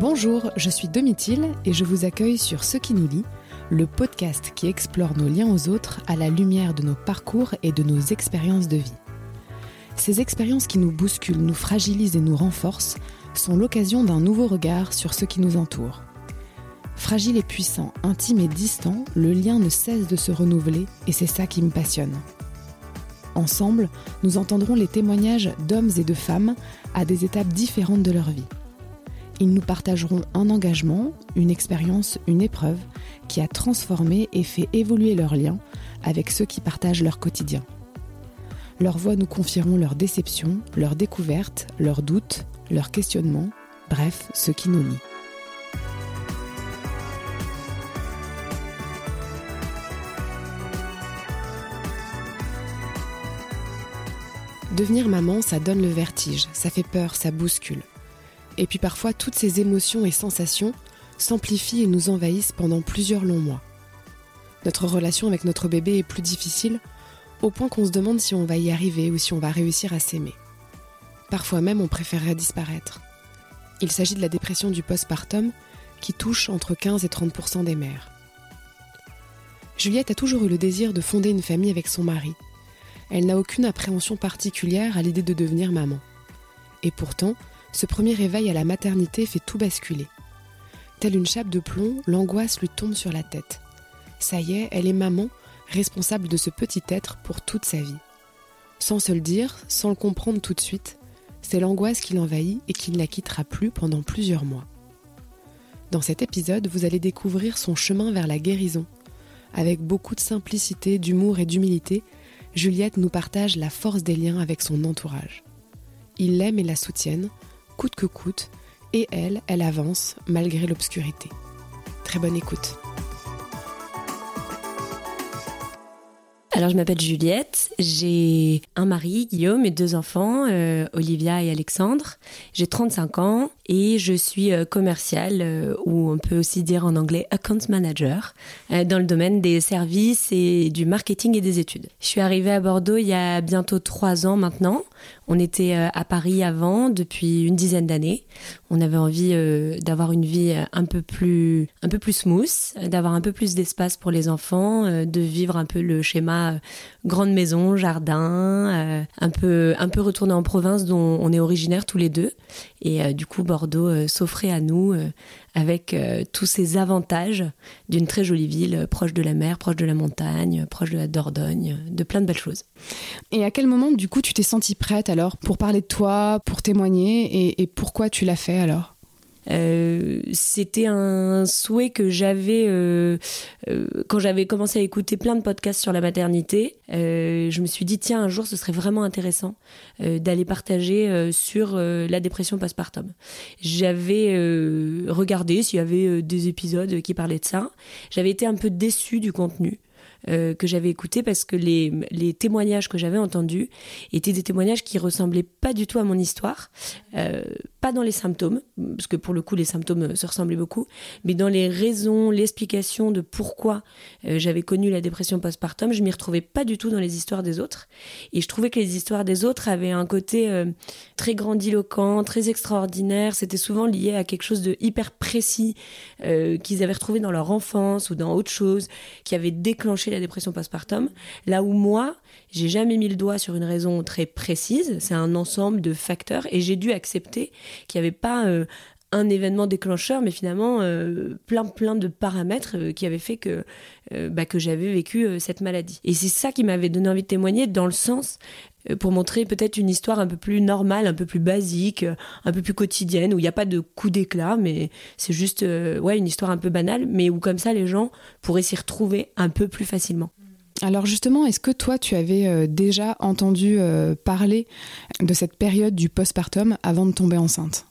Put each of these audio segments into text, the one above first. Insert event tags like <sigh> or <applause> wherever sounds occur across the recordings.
Bonjour, je suis Domitil et je vous accueille sur Ce qui nous lie, le podcast qui explore nos liens aux autres à la lumière de nos parcours et de nos expériences de vie. Ces expériences qui nous bousculent, nous fragilisent et nous renforcent sont l'occasion d'un nouveau regard sur ce qui nous entoure. Fragile et puissant, intime et distant, le lien ne cesse de se renouveler et c'est ça qui me passionne. Ensemble, nous entendrons les témoignages d'hommes et de femmes à des étapes différentes de leur vie. Ils nous partageront un engagement, une expérience, une épreuve qui a transformé et fait évoluer leurs liens avec ceux qui partagent leur quotidien. Leurs voix nous confieront leurs déceptions, leurs découvertes, leurs doutes, leurs questionnements, bref, ce qui nous lie. Devenir maman, ça donne le vertige, ça fait peur, ça bouscule. Et puis parfois, toutes ces émotions et sensations s'amplifient et nous envahissent pendant plusieurs longs mois. Notre relation avec notre bébé est plus difficile, au point qu'on se demande si on va y arriver ou si on va réussir à s'aimer. Parfois même, on préférerait disparaître. Il s'agit de la dépression du postpartum qui touche entre 15 et 30% des mères. Juliette a toujours eu le désir de fonder une famille avec son mari. Elle n'a aucune appréhension particulière à l'idée de devenir maman. Et pourtant, ce premier réveil à la maternité fait tout basculer. Telle une chape de plomb, l'angoisse lui tombe sur la tête. Ça y est, elle est maman, responsable de ce petit être pour toute sa vie. Sans se le dire, sans le comprendre tout de suite, c'est l'angoisse qui l'envahit et qui ne la quittera plus pendant plusieurs mois. Dans cet épisode, vous allez découvrir son chemin vers la guérison. Avec beaucoup de simplicité, d'humour et d'humilité, Juliette nous partage la force des liens avec son entourage. Ils l'aiment et la soutiennent, coûte que coûte, et elle, elle avance malgré l'obscurité. Très bonne écoute. Alors je m'appelle Juliette, j'ai un mari, Guillaume, et deux enfants, euh, Olivia et Alexandre. J'ai 35 ans et je suis euh, commerciale, euh, ou on peut aussi dire en anglais account manager, dans le domaine des services et du marketing et des études. Je suis arrivée à Bordeaux il y a bientôt trois ans maintenant. On était euh, à Paris avant depuis une dizaine d'années. On avait envie euh, d'avoir une vie euh, un peu plus, un peu plus smooth, d'avoir un peu plus d'espace pour les enfants, de vivre un peu le schéma grande maison, jardin, un peu, un peu retourner en province dont on est originaire tous les deux. Et du coup, Bordeaux s'offrait à nous avec tous ces avantages d'une très jolie ville, proche de la mer, proche de la montagne, proche de la Dordogne, de plein de belles choses. Et à quel moment, du coup, tu t'es sentie prête alors pour parler de toi, pour témoigner et, pourquoi tu l'as fait alors? Euh, c'était un souhait que j'avais euh, euh, quand j'avais commencé à écouter plein de podcasts sur la maternité. je me suis dit tiens un jour ce serait vraiment intéressant d'aller partager sur la dépression postpartum. J'avais regardé s'il y avait des épisodes qui parlaient de ça. J'avais été un peu déçue du contenu. Euh, que j'avais écouté parce que les, les témoignages que j'avais entendus étaient des témoignages qui ressemblaient pas du tout à mon histoire, euh, pas dans les symptômes, parce que pour le coup les symptômes se ressemblaient beaucoup, mais dans les raisons, l'explication de pourquoi euh, j'avais connu la dépression postpartum, je m'y retrouvais pas du tout dans les histoires des autres. Et je trouvais que les histoires des autres avaient un côté très grandiloquent, très extraordinaire, c'était souvent lié à quelque chose de hyper précis qu'ils avaient retrouvé dans leur enfance ou dans autre chose, qui avait déclenché la dépression postpartum. Là où moi, j'ai jamais mis le doigt sur une raison très précise, c'est un ensemble de facteurs et j'ai dû accepter qu'il n'y avait pas euh, un événement déclencheur, mais finalement euh, plein plein de paramètres euh, qui avaient fait que bah, que j'avais vécu cette maladie. Et c'est ça qui m'avait donné envie de témoigner dans le sens pour montrer peut-être une histoire un peu plus normale, un peu plus basique, un peu plus quotidienne, où il n'y a pas de coup d'éclat, mais c'est juste ouais, une histoire un peu banale, mais où comme ça les gens pourraient s'y retrouver un peu plus facilement. Alors justement, est-ce que toi, tu avais déjà entendu parler de cette période du postpartum avant de tomber enceinte?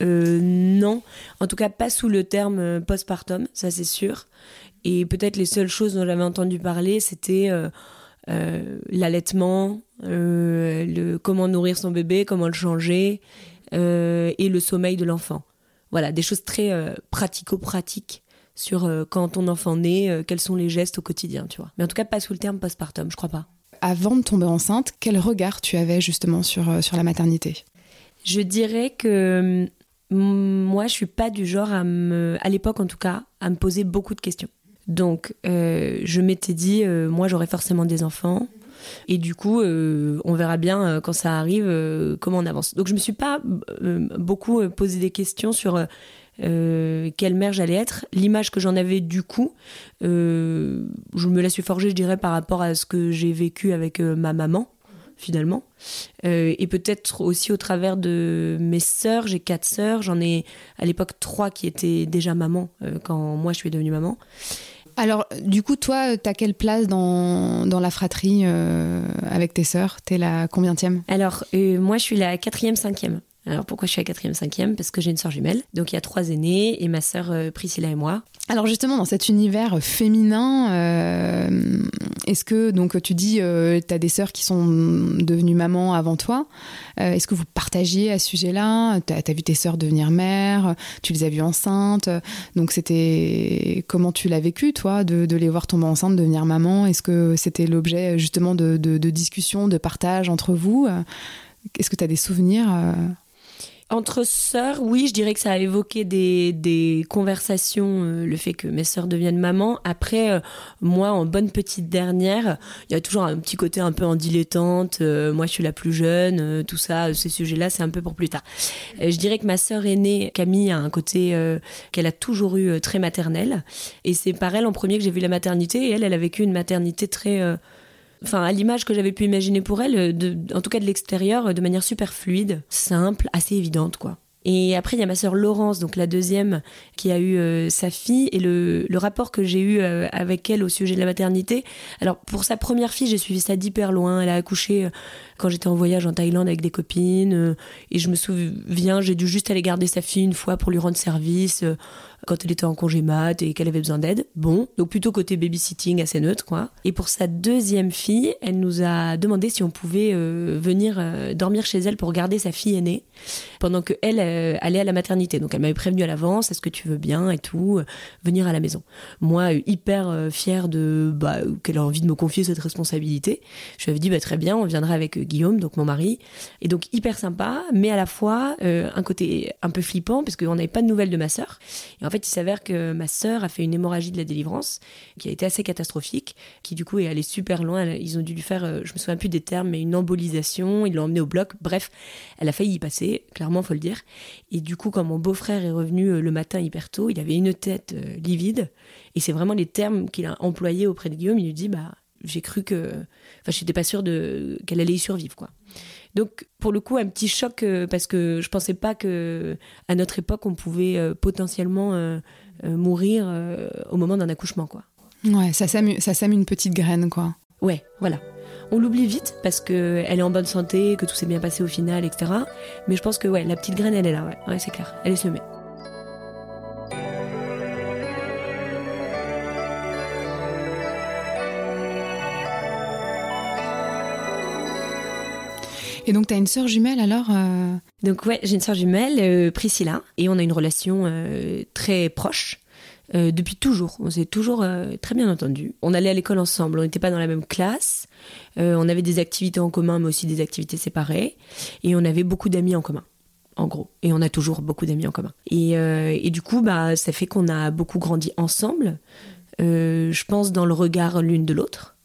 Euh, non, en tout cas pas sous le terme euh, postpartum, ça c'est sûr. Et peut-être les seules choses dont j'avais entendu parler, c'était euh, l'allaitement, le comment nourrir son bébé, comment le changer, et le sommeil de l'enfant. Voilà, des choses très pratico-pratiques sur quand ton enfant naît, quels sont les gestes au quotidien, tu vois. Mais en tout cas pas sous le terme postpartum, je crois pas. Avant de tomber enceinte, quel regard tu avais justement sur, sur la maternité? Je dirais que moi, je suis pas du genre à me, à l'époque en tout cas, à me poser beaucoup de questions. Donc, euh, je m'étais dit, euh, moi, j'aurai forcément des enfants. Et du coup, euh, on verra bien quand ça arrive comment on avance. Donc, je me suis pas beaucoup posé des questions sur quelle mère j'allais être. L'image que j'en avais du coup, je me la suis forgée, je dirais, par rapport à ce que j'ai vécu avec ma maman finalement. Et peut-être aussi au travers de mes sœurs. J'ai quatre sœurs. J'en ai à l'époque trois qui étaient déjà maman quand moi je suis devenue maman. Alors, du coup, toi, t'as quelle place dans, dans la fratrie euh, avec tes sœurs? T'es la combientième? Alors, moi, je suis la quatrième, cinquième. Alors pourquoi je suis la quatrième, cinquième? Parce que j'ai une sœur jumelle. Donc il y a trois aînés et ma sœur Priscilla et moi. Alors justement, dans cet univers féminin, euh, est-ce que, donc tu dis, euh, tu as des sœurs qui sont devenues mamans avant toi, euh, est-ce que vous partagiez à ce sujet-là? Tu as, vu tes sœurs devenir mères, tu les as vues enceintes, donc c'était... Comment tu l'as vécu, toi, de, les voir tomber enceintes, devenir maman? Est-ce que c'était l'objet justement de, de discussions, de partage entre vous? Est-ce que tu as des souvenirs entre sœurs, oui, je dirais que ça a évoqué des, des conversations, euh, le fait que mes sœurs deviennent maman. Après, euh, moi, en bonne petite dernière, il y a toujours un petit côté un peu en dilettante. Euh, moi, je suis la plus jeune, tout ça, ces sujets-là, c'est un peu pour plus tard. je dirais que ma sœur aînée, Camille, a un côté qu'elle a toujours eu très maternel. Et c'est par elle en premier que j'ai vu la maternité. Et elle, elle a vécu une maternité très enfin à l'image que j'avais pu imaginer pour elle, en tout cas de l'extérieur, de manière super fluide, simple, assez évidente quoi. Et après, il y a ma sœur Laurence, donc la deuxième, qui a eu euh, sa fille. Et le, rapport que j'ai eu euh, avec elle au sujet de la maternité. Alors, pour sa première fille, j'ai suivi ça d'hyper loin. Elle a accouché euh, quand j'étais en voyage en Thaïlande avec des copines. et je me souviens, j'ai dû juste aller garder sa fille une fois pour lui rendre service quand elle était en congé mat et qu'elle avait besoin d'aide. Bon, donc plutôt côté babysitting assez neutre, quoi. Et pour sa deuxième fille, elle nous a demandé si on pouvait euh, venir euh, dormir chez elle pour garder sa fille aînée pendant que elle euh, allait à la maternité. Donc elle m'avait prévenu à l'avance, est-ce que tu veux bien et tout, venir à la maison. Moi, hyper fière de bah, qu'elle a envie de me confier cette responsabilité, je lui avais dit bah, très bien, on viendra avec Guillaume, donc mon mari. Et donc hyper sympa, mais à la fois un côté un peu flippant parce qu'on n'avait pas de nouvelles de ma sœur. Et en fait, il s'avère que ma sœur a fait une hémorragie de la délivrance qui a été assez catastrophique, qui du coup est allée super loin. Ils ont dû lui faire, euh, je me souviens plus des termes, mais une embolisation. Ils l'ont emmenée au bloc. Bref, elle a failli y passer, clairement, faut le dire. Et du coup, quand mon beau-frère est revenu euh, le matin hyper tôt, il avait une tête euh, livide. Et c'est vraiment les termes qu'il a employés auprès de Guillaume. Il lui dit, bah, j'ai cru que, enfin, j'étais pas sûre de qu'elle allait y survivre, quoi. Donc pour le coup un petit choc euh, parce que je pensais pas que à notre époque on pouvait euh, potentiellement euh, mourir au moment d'un accouchement quoi. Ouais, ça sème ça sème une petite graine quoi. Ouais, voilà. On l'oublie vite parce que elle est en bonne santé, que tout s'est bien passé au final, etc. Mais je pense que ouais, la petite graine elle est là, ouais, ouais c'est clair, elle est semée. Et donc, tu as une sœur jumelle alors euh Donc, ouais, j'ai une sœur jumelle, euh, Priscilla, et on a une relation euh, très proche. depuis toujours, on s'est toujours très bien entendu. On allait à l'école ensemble, on n'était pas dans la même classe, on avait des activités en commun, mais aussi des activités séparées, et on avait beaucoup d'amis en commun en gros. Et on a toujours beaucoup d'amis en commun. Et, et, du coup, bah, ça fait qu'on a beaucoup grandi ensemble, je pense dans le regard l'une de l'autre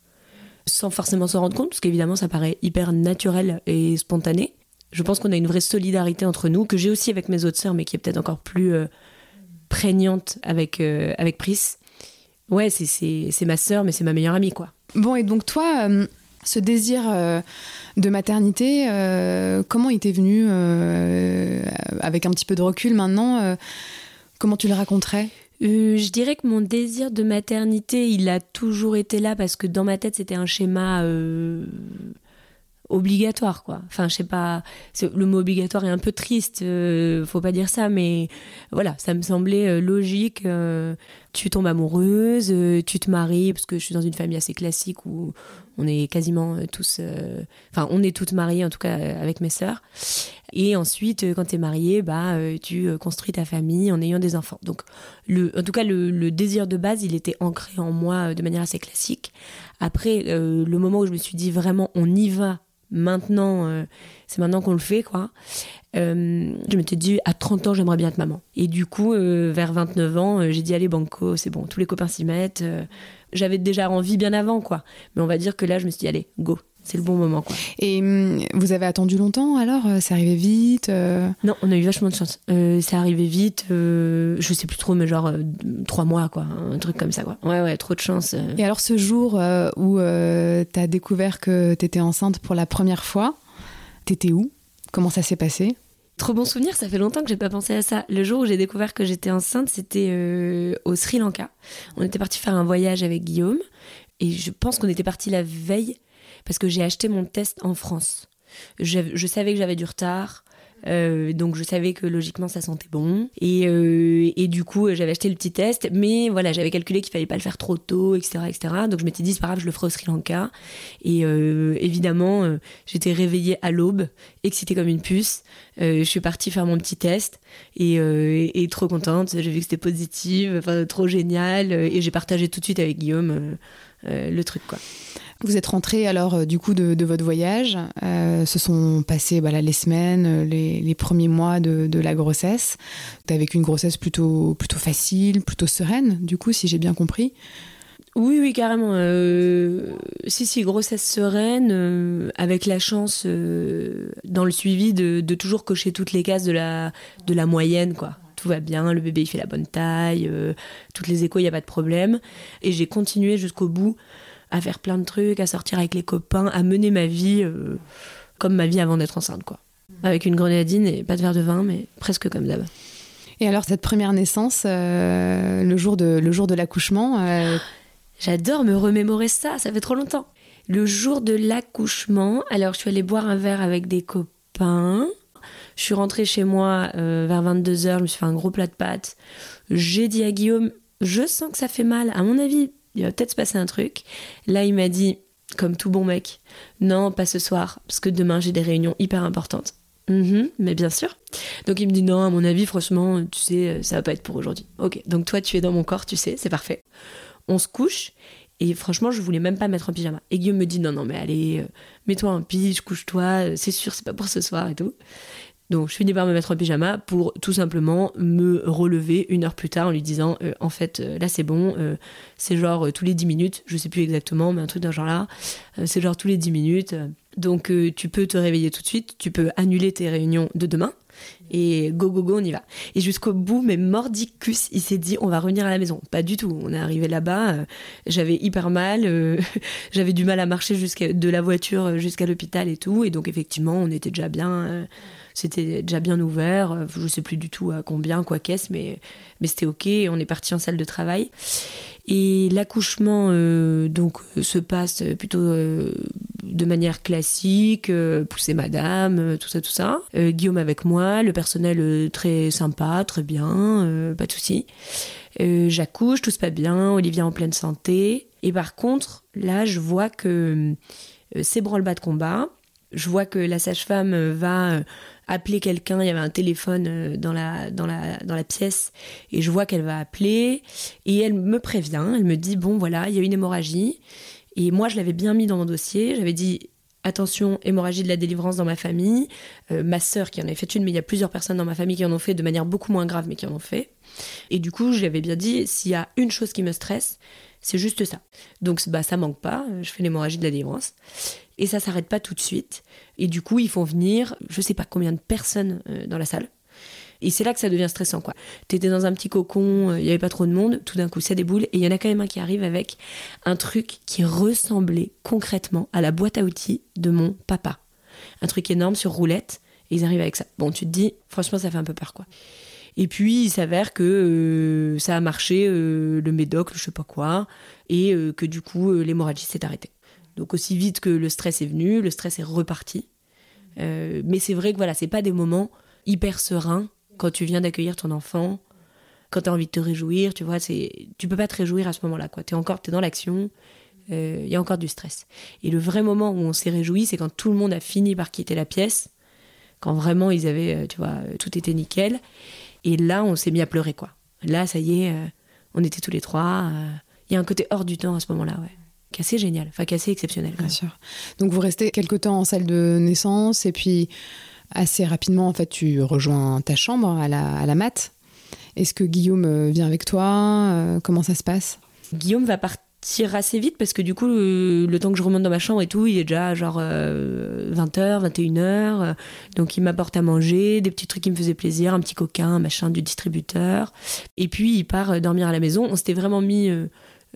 sans forcément s'en rendre compte, parce qu'évidemment ça paraît hyper naturel et spontané. Je pense qu'on a une vraie solidarité entre nous, que j'ai aussi avec mes autres sœurs, mais qui est peut-être encore plus euh, prégnante avec, euh, avec Pris. Ouais, c'est ma sœur, mais c'est ma meilleure amie, quoi. Bon, et donc toi, euh, ce désir de maternité, comment il t'est venu avec un petit peu de recul maintenant Comment tu le raconterais? Euh, je dirais que mon désir de maternité, il a toujours été là parce que dans ma tête, c'était un schéma euh, obligatoire, quoi. Enfin, je sais pas, le mot obligatoire est un peu triste, euh, faut pas dire ça, mais voilà, ça me semblait logique. Tu tombes amoureuse, tu te maries, parce que je suis dans une famille assez classique où on est quasiment tous, enfin, on est toutes mariées, en tout cas avec mes sœurs. Et ensuite, euh, quand tu es marié, bah, euh, tu euh, construis ta famille en ayant des enfants. Donc, le, en tout cas, le, désir de base, il était ancré en moi de manière assez classique. Après, le moment où je me suis dit vraiment, on y va maintenant, c'est maintenant qu'on le fait, quoi. Euh, je m'étais dit à 30 ans j'aimerais bien être maman. Et du coup, euh, vers 29 ans, euh, j'ai dit allez banco, c'est bon, tous les copains s'y mettent. J'avais déjà envie bien avant quoi, mais on va dire que là je me suis dit allez go, c'est le bon moment quoi. Et hum, vous avez attendu longtemps alors C'est arrivé vite Non, on a eu vachement de chance. c'est arrivé vite, je sais plus trop, mais genre trois mois quoi, un truc comme ça quoi. Ouais ouais, trop de chance. Et alors ce jour où t'as découvert que t'étais enceinte pour la première fois, t'étais où? Comment ça s'est passé? Trop bon souvenir, ça fait longtemps que j'ai pas pensé à ça. Le jour où j'ai découvert que j'étais enceinte, c'était euh, au Sri Lanka. On était parti faire un voyage avec Guillaume et je pense qu'on était parti la veille parce que j'ai acheté mon test en France. je savais que j'avais du retard. Euh, donc je savais que logiquement ça sentait bon. Et, euh, et du coup j'avais acheté le petit test, mais voilà j'avais calculé qu'il fallait pas le faire trop tôt, etc., etc. Donc je m'étais dit c'est pas grave, je le ferai au Sri Lanka. Et euh, évidemment j'étais réveillée à l'aube, excitée comme une puce. je suis partie faire mon petit test et, et trop contente. J'ai vu que c'était positif, enfin trop génial. Et j'ai partagé tout de suite avec Guillaume le truc quoi. Vous êtes rentré alors euh, du coup de, votre voyage. Euh, se sont passées bah, les semaines, euh, les, premiers mois de, la grossesse. Tu as une grossesse plutôt, facile, plutôt sereine, du coup, si j'ai bien compris. Oui, oui, carrément. si, si, grossesse sereine, avec la chance dans le suivi de, toujours cocher toutes les cases de la, de la moyenne, quoi tout va bien, le bébé il fait la bonne taille, toutes les échos, il n'y a pas de problème. Et j'ai continué jusqu'au bout à faire plein de trucs, à sortir avec les copains, à mener ma vie euh, comme ma vie avant d'être enceinte, quoi. Avec une grenadine et pas de verre de vin, mais presque comme d'hab. Et alors, cette première naissance, euh, le jour de, le jour de l'accouchement euh, <gasps> J'adore me remémorer ça, ça fait trop longtemps. Le jour de l'accouchement, alors je suis allée boire un verre avec des copains. Je suis rentrée chez moi vers 22h, je me suis fait un gros plat de pâtes. J'ai dit à Guillaume, je sens que ça fait mal. À mon avis, il va peut-être se passer un truc. Là, il m'a dit, comme tout bon mec, non, pas ce soir, parce que demain j'ai des réunions hyper importantes. Mhm, mais bien sûr. Donc il me dit non, à mon avis, franchement, tu sais, ça va pas être pour aujourd'hui. Ok, donc toi tu es dans mon corps, tu sais, c'est parfait. On se couche et franchement, je voulais même pas mettre en pyjama. Et Guillaume me dit non, non, mais allez, euh, mets-toi en pige, couche-toi, euh, c'est sûr, c'est pas pour ce soir et tout. Donc je finis par me mettre en pyjama pour tout simplement me relever une heure plus tard en lui disant euh, en fait euh, là c'est bon, euh, c'est genre tous les 10 minutes, je sais plus exactement, mais un truc d'un genre là, c'est genre tous les 10 minutes. Donc tu peux te réveiller tout de suite, tu peux annuler tes réunions de demain et go go go on y va. Et jusqu'au bout, mais mordicus, il s'est dit on va revenir à la maison. Pas du tout. On est arrivé là-bas, j'avais hyper mal, <laughs> j'avais du mal à marcher jusqu'à de la voiture jusqu'à l'hôpital et tout. Et donc effectivement, on était déjà bien c'était déjà bien ouvert. Euh, je sais plus du tout à combien, quoi qu'est-ce, mais, mais c'était ok. On est parti en salle de travail. Et l'accouchement euh, donc se passe plutôt euh, de manière classique, pousser madame, tout ça, tout ça. Guillaume avec moi, le personnel très sympa, très bien, pas de souci. J'accouche, tout se passe bien, Olivia en pleine santé. Et par contre, là, je vois que c'est branle-bas de combat. Je vois que la sage-femme va appeler quelqu'un, il y avait un téléphone euh, dans la, dans la, dans la pièce, et je vois qu'elle va appeler, et elle me prévient, elle me dit, bon voilà, il y a une hémorragie, et moi je l'avais bien mis dans mon dossier, j'avais dit, attention, hémorragie de la délivrance dans ma famille, euh, ma sœur qui en a fait une, mais il y a plusieurs personnes dans ma famille qui en ont fait de manière beaucoup moins grave, mais qui en ont fait, et du coup, j'avais bien dit, s'il y a une chose qui me stresse, c'est juste ça. Donc bah ça manque pas, je fais l'hémorragie de la délivrance et ça s'arrête pas tout de suite. Et du coup, ils font venir, je sais pas combien de personnes euh, dans la salle. Et c'est là que ça devient stressant, quoi. T'étais dans un petit cocon, euh, il y avait pas trop de monde, tout d'un coup ça déboule, et il y en a quand même un qui arrive avec un truc qui ressemblait concrètement à la boîte à outils de mon papa. Un truc énorme sur roulette, et ils arrivent avec ça. Bon, tu te dis, franchement, ça fait un peu peur, quoi. Et puis il s'avère que euh, ça a marché, le médoc, je sais pas quoi, et que du coup l'hémorragie s'est arrêtée. Donc aussi vite que le stress est venu, le stress est reparti. Euh, mais c'est vrai que voilà, c'est pas des moments hyper sereins quand tu viens d'accueillir ton enfant, quand tu as envie de te réjouir, tu vois, c'est tu peux pas te réjouir à ce moment-là quoi. Tu es encore es dans l'action, il euh, y a encore du stress. Et le vrai moment où on s'est réjoui, c'est quand tout le monde a fini par quitter la pièce, quand vraiment ils avaient euh, tu vois, tout était nickel et là on s'est mis à pleurer quoi. Là ça y est, on était tous les trois, il y a un côté hors du temps à ce moment-là, ouais qui est assez génial, enfin qui est assez exceptionnel. Bien sûr. Donc vous restez quelque temps en salle de naissance et puis assez rapidement, en fait, tu rejoins ta chambre à la, à la mat. Est-ce que Guillaume vient avec toi? Comment ça se passe? Guillaume va partir assez vite parce que du coup, le, temps que je remonte dans ma chambre et tout, il est déjà genre 20h, 21h. donc il m'apporte à manger, des petits trucs qui me faisaient plaisir, un petit coquin, machin du distributeur. Et puis il part dormir à la maison. On s'était vraiment mis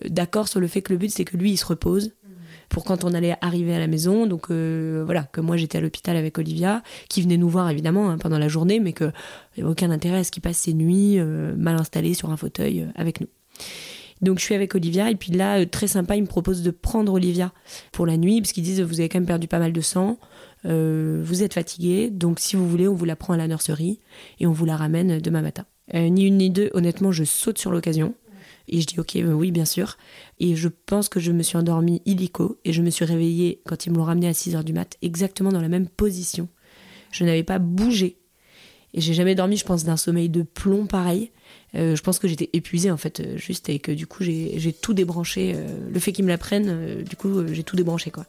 d'accord sur le fait que le but c'est que lui il se repose pour quand on allait arriver à la maison. Donc euh, voilà, que moi j'étais à l'hôpital avec Olivia, qui venait nous voir évidemment hein, pendant la journée, mais qu'il n'y avait aucun intérêt à ce qu'il passe ses nuits euh, mal installé sur un fauteuil euh, avec nous. Donc je suis avec Olivia et puis là très sympa il me propose de prendre Olivia pour la nuit parce qu'ils disent vous avez quand même perdu pas mal de sang, vous êtes fatigué donc si vous voulez on vous la prend à la nurserie et on vous la ramène demain matin. ni une ni deux honnêtement je saute sur l'occasion. Et je dis ok, euh, oui, bien sûr. Et je pense que je me suis endormie illico et je me suis réveillée quand ils me l'ont ramené à 6h du mat, exactement dans la même position. Je n'avais pas bougé. Et j'ai jamais dormi, je pense, d'un sommeil de plomb pareil. Euh, je pense que j'étais épuisée en fait, euh, juste, et que du coup j'ai tout débranché. le fait qu'ils me la prennent, du coup j'ai tout débranché quoi.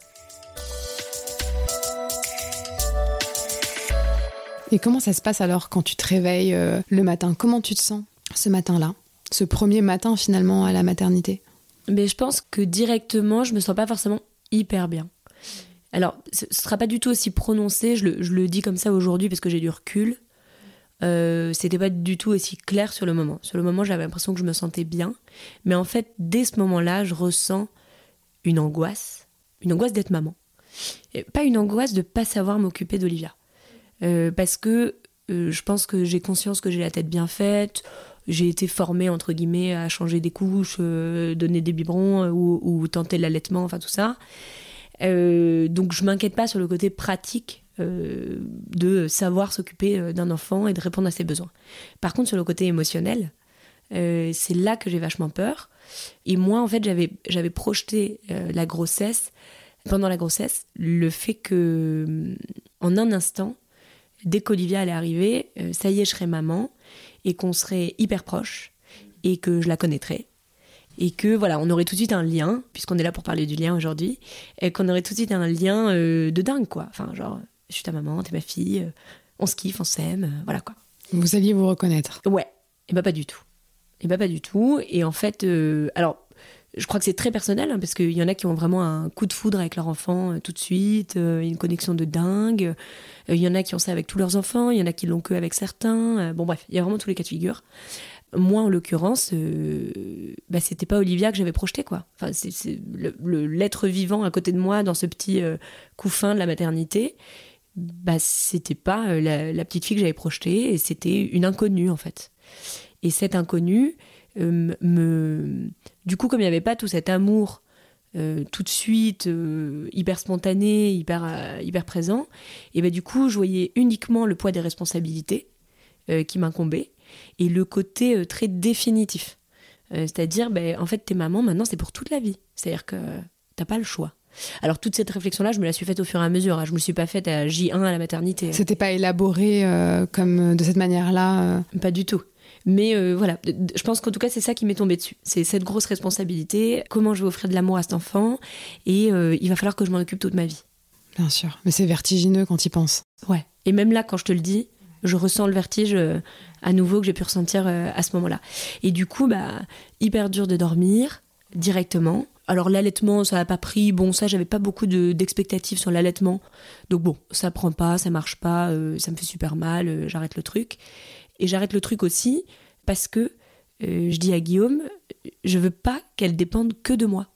Et comment ça se passe alors quand tu te réveilles le matin? Comment tu te sens ce matin-là? Ce premier matin finalement à la maternité? Mais je pense que directement, je me sens pas forcément hyper bien. Alors, ce sera pas du tout aussi prononcé, je le, dis comme ça aujourd'hui parce que j'ai du recul. Euh, c'était pas du tout aussi clair sur le moment. Sur le moment, j'avais l'impression que je me sentais bien. Mais en fait, dès ce moment-là, je ressens une angoisse. Une angoisse d'être maman. Et pas une angoisse de pas savoir m'occuper d'Olivia. Euh, parce que euh, je pense que j'ai conscience que j'ai la tête bien faite j'ai été formée entre guillemets à changer des couches, euh, donner des biberons euh, ou, tenter l'allaitement, enfin tout ça. Donc je m'inquiète pas sur le côté pratique de savoir s'occuper d'un enfant et de répondre à ses besoins. Par contre sur le côté émotionnel, c'est là que j'ai vachement peur. Et moi en fait j'avais j'avais projeté la grossesse pendant la grossesse le fait que en un instant dès qu'Olivia allait arriver, ça y est je serais maman et qu'on serait hyper proches et que je la connaîtrais et que voilà, on aurait tout de suite un lien, puisqu'on est là pour parler du lien aujourd'hui, et qu'on aurait tout de suite un lien euh, de dingue, quoi. Enfin, genre, je suis ta maman, t'es ma fille, euh, on se kiffe, on s'aime, euh, voilà, quoi. Vous alliez vous reconnaître Ouais, et bah pas du tout. Et bah pas du tout. Et en fait, alors, je crois que c'est très personnel, hein, parce qu'il y en a qui ont vraiment un coup de foudre avec leur enfant tout de suite, une connexion de dingue. Il y en a qui ont ça avec tous leurs enfants, il y en a qui l'ont que avec certains. bon bref, il y a vraiment tous les cas de figure. Moi, en l'occurrence, euh, bah, c'était pas Olivia que j'avais projeté, quoi. Enfin, c'est l'être vivant à côté de moi dans ce petit euh, couffin de la maternité. Bah, c'était pas euh, la, petite fille que j'avais projetée, et c'était une inconnue, en fait. Et cette inconnue, me... du coup, comme il n'y avait pas tout cet amour tout de suite, hyper spontané, hyper, hyper présent, et ben du coup, je voyais uniquement le poids des responsabilités qui m'incombaient et le côté euh, très définitif. Euh, c'est-à-dire, ben, en fait, t'es maman, maintenant, c'est pour toute la vie. C'est-à-dire que t'as pas le choix. Alors toute cette réflexion-là, je me la suis faite au fur et à mesure. Hein. Je me suis pas faite à J1 à la maternité. C'était pas élaboré euh, comme de cette manière-là. Pas du tout. Mais voilà, je pense qu'en tout cas, c'est ça qui m'est tombé dessus. C'est cette grosse responsabilité. Comment je vais offrir de l'amour à cet enfant? Et il va falloir que je m'en occupe toute ma vie. Bien sûr. Mais c'est vertigineux quand il pense. Ouais. Et même là, quand je te le dis, je ressens le vertige euh, à nouveau que j'ai pu ressentir euh, à ce moment-là. Et du coup, bah, hyper dur de dormir directement. Alors l'allaitement, ça n'a pas pris. Bon, ça, j'avais pas beaucoup d'expectatives sur l'allaitement. Donc bon, ça prend pas, ça marche pas, euh, ça me fait super mal, j'arrête le truc. Et j'arrête le truc aussi parce que je dis à Guillaume, je veux pas qu'elle dépende que de moi.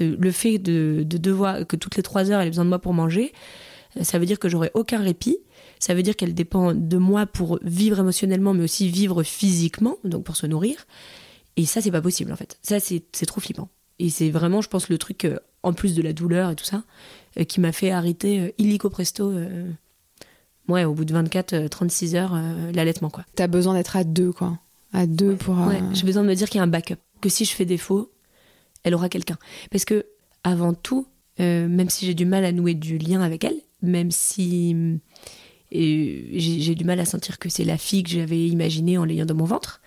Le fait de, de, devoir que toutes les trois heures elle ait besoin de moi pour manger, ça veut dire que j'aurai aucun répit ça veut dire qu'elle dépend de moi pour vivre émotionnellement, mais aussi vivre physiquement, donc pour se nourrir. Et ça, c'est pas possible en fait. Ça, c'est trop flippant. Et c'est vraiment, je pense, le truc, euh, en plus de la douleur et tout ça, euh, qui m'a fait arrêter euh, illico presto. ouais, au bout de 24-36 heures, l'allaitement, quoi. T'as besoin d'être à deux, quoi. À deux pour. Ouais, j'ai besoin de me dire qu'il y a un backup. Que si je fais défaut, elle aura quelqu'un. Parce que, avant tout, même si j'ai du mal à nouer du lien avec elle, même si et j'ai du mal à sentir que c'est la fille que j'avais imaginée en l'ayant dans mon ventre.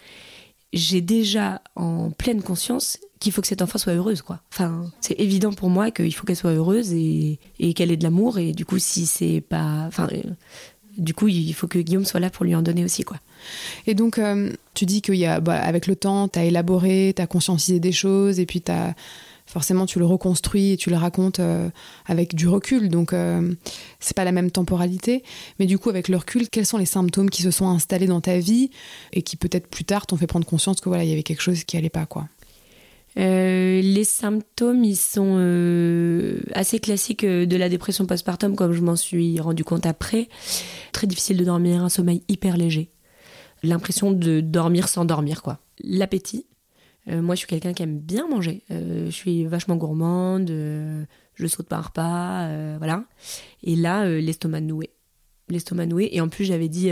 J'ai déjà en pleine conscience qu'il faut que cette enfant soit heureuse, quoi. Enfin, c'est évident pour moi qu'il faut qu'elle soit heureuse et, qu'elle ait de l'amour. Et du coup, si c'est pas, enfin, Du coup, il faut que Guillaume soit là pour lui en donner aussi, quoi. Et donc, euh, tu dis qu'il y a, bah, avec le temps, tu as élaboré, tu as conscientisé des choses, et puis tu forcément, tu le reconstruis et tu le racontes euh, avec du recul. Donc, euh, c'est pas la même temporalité. Mais du coup, avec le recul, quels sont les symptômes qui se sont installés dans ta vie et qui peut-être plus tard t'ont fait prendre conscience que voilà, il y avait quelque chose qui allait pas, quoi? Les symptômes, ils sont assez classiques de la dépression postpartum, comme je m'en suis rendu compte après. Très difficile de dormir, un sommeil hyper léger l'impression de dormir sans dormir, quoi. L'appétit. Euh, moi, je suis quelqu'un qui aime bien manger. Euh, je suis vachement gourmande, euh, je saute un repas, voilà. Et là, l'estomac noué. L'estomac noué. Et en plus, j'avais dit,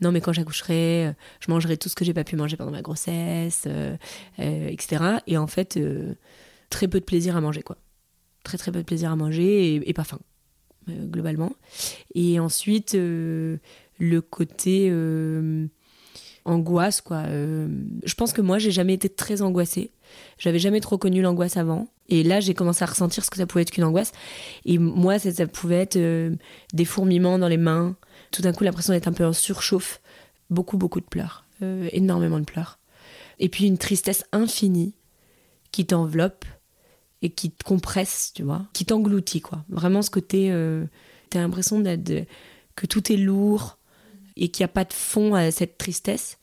non, mais quand j'accoucherai, je mangerai tout ce que j'ai pas pu manger pendant ma grossesse, etc. Et en fait, très peu de plaisir à manger, quoi. Très, très peu de plaisir à manger et, et pas faim, globalement. Et ensuite, le côté angoisse quoi. Euh, je pense que moi j'ai jamais été très angoissée. J'avais jamais trop connu l'angoisse avant. Et là j'ai commencé à ressentir ce que ça pouvait être qu'une angoisse. Et moi ça, pouvait être euh, des fourmillements dans les mains. Tout d'un coup l'impression d'être un peu en surchauffe. Beaucoup beaucoup de pleurs. Euh, énormément de pleurs. Et puis une tristesse infinie qui t'enveloppe et qui te compresse, tu vois, qui t'engloutit quoi. Vraiment ce côté, t'as l'impression que tout est lourd, et qu'il n'y a pas de fond à cette tristesse.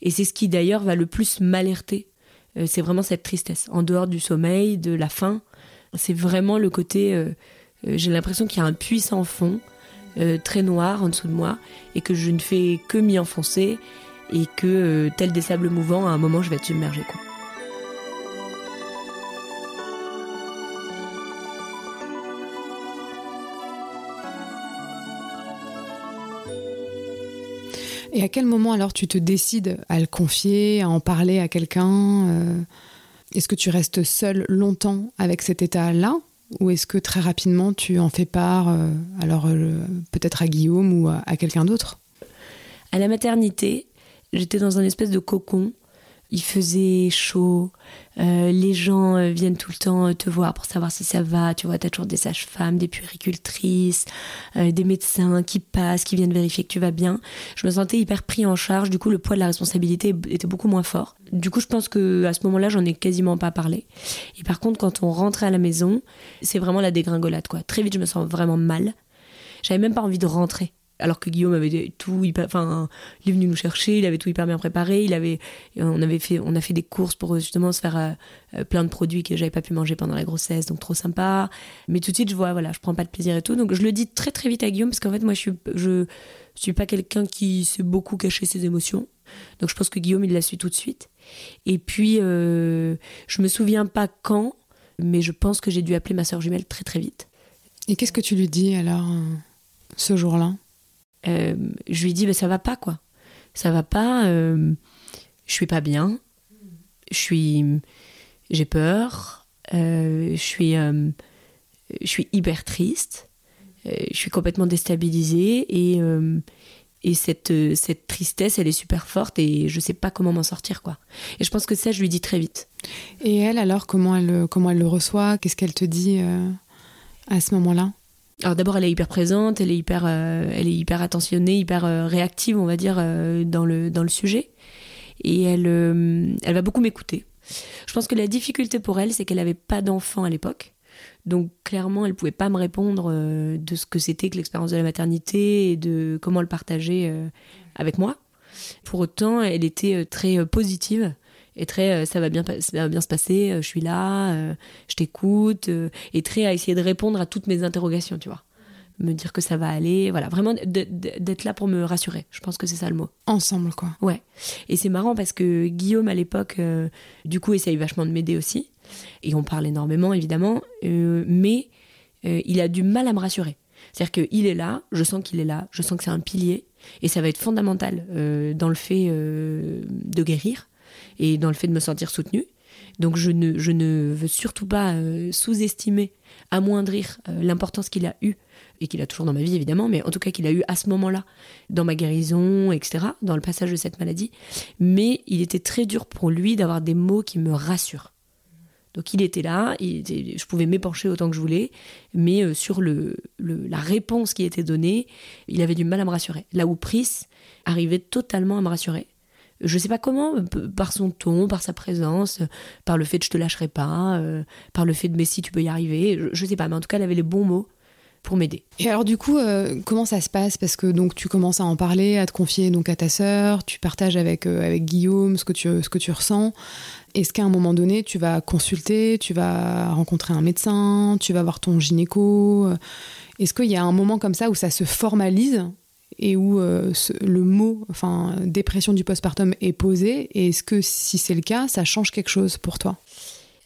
Et c'est ce qui d'ailleurs va le plus m'alerter. Euh, c'est vraiment cette tristesse. En dehors du sommeil, de la faim, c'est vraiment le côté. Euh, euh, j'ai l'impression qu'il y a un puissant fond, très noir en dessous de moi, et que je ne fais que m'y enfoncer, et que, tel des sables mouvants, à un moment, je vais être submergée. Quoi. Et à quel moment alors tu te décides à le confier, à en parler à quelqu'un euh, Est-ce que tu restes seule longtemps avec cet état-là ou est-ce que très rapidement tu en fais part, euh, alors euh, peut-être à Guillaume ou à, à quelqu'un d'autre? À la maternité, j'étais dans un espèce de cocon il faisait chaud, euh, les gens euh, viennent tout le temps euh, te voir pour savoir si ça va, tu vois, t'as toujours des sages-femmes, des puéricultrices, des médecins qui passent, qui viennent vérifier que tu vas bien. Je me sentais hyper pris en charge, du coup le poids de la responsabilité était beaucoup moins fort. Du coup je pense que à ce moment-là j'en ai quasiment pas parlé. Et par contre quand on rentrait à la maison, c'est vraiment la dégringolade quoi. Très vite je me sens vraiment mal. J'avais même pas envie de rentrer alors que Guillaume avait tout enfin, il est venu nous chercher, il avait tout hyper bien préparé, il avait, on avait fait, on a fait des courses pour justement se faire euh, euh, plein de produits que j'avais pas pu manger pendant la grossesse, donc trop sympa. Mais tout de suite, je vois, voilà, je prends pas de plaisir et tout, donc je le dis très très vite à Guillaume parce qu'en fait, moi, je suis, suis pas quelqu'un qui sait beaucoup cacher ses émotions, donc je pense que Guillaume il l'a su tout de suite. Et puis, euh, je me souviens pas quand, mais je pense que j'ai dû appeler ma soeur jumelle très très vite. Et qu'est-ce que tu lui dis alors ce jour-là? Euh, je lui dis bah, ça va pas quoi. Ça va pas euh, je suis pas bien. Je suis j'ai peur. Euh, je suis je suis hyper triste. Je suis complètement déstabilisée et et cette, cette tristesse, elle est super forte et je sais pas comment m'en sortir, quoi. Et je pense que ça, je lui dis très vite. Et elle, alors, comment elle, comment elle le reçoit? Qu'est-ce qu'elle te dit à ce moment-là? Alors d'abord, elle est hyper présente, elle est hyper, euh, elle est hyper attentionnée, hyper euh, réactive, on va dire, euh, dans, le, dans le sujet. Et elle, elle va beaucoup m'écouter. Je pense que la difficulté pour elle, c'est qu'elle n'avait pas d'enfant à l'époque. Donc clairement, elle pouvait pas me répondre de ce que c'était que l'expérience de la maternité et de comment le partager avec moi. Pour autant, elle était très positive et très euh, ça va bien ça va bien se passer euh, je suis là euh, je t'écoute et très à essayer de répondre à toutes mes interrogations tu vois. Me dire que ça va aller voilà vraiment d'être là pour me rassurer je pense que c'est ça le mot. Ensemble quoi. Ouais. Et c'est marrant parce que Guillaume à l'époque du coup essaye vachement de m'aider aussi et on parle énormément évidemment mais il a du mal à me rassurer. C'est-à-dire qu'il est là je sens qu'il est là je sens que c'est un pilier et ça va être fondamental dans le fait de guérir et dans le fait de me sentir soutenue. Donc je ne, je ne veux surtout pas euh, sous-estimer, amoindrir euh, l'importance qu'il a eue, et qu'il a toujours dans ma vie évidemment, mais en tout cas qu'il a eu à ce moment-là, dans ma guérison, etc., dans le passage de cette maladie. Mais il était très dur pour lui d'avoir des mots qui me rassurent. Donc il était là, je pouvais m'épancher autant que je voulais, mais euh, sur le, la réponse qui était donnée, il avait du mal à me rassurer. Là où Pris arrivait totalement à me rassurer. Je sais pas comment, par son ton, par sa présence, par le fait de je te lâcherai pas, euh, par le fait de mais si tu peux y arriver, je, ne sais pas, mais en tout cas elle avait les bons mots pour m'aider. Et alors du coup, euh, comment ça se passe? Parce que donc tu commences à en parler, à te confier donc à ta sœur, tu partages avec, avec Guillaume ce que tu, ce que tu ressens. Est-ce qu'à un moment donné, tu vas consulter, tu vas rencontrer un médecin, tu vas voir ton gynéco? Est-ce qu'il y a un moment comme ça où ça se formalise? Et où euh, le mot, enfin, dépression du postpartum est posé Et est-ce que si c'est le cas, ça change quelque chose pour toi?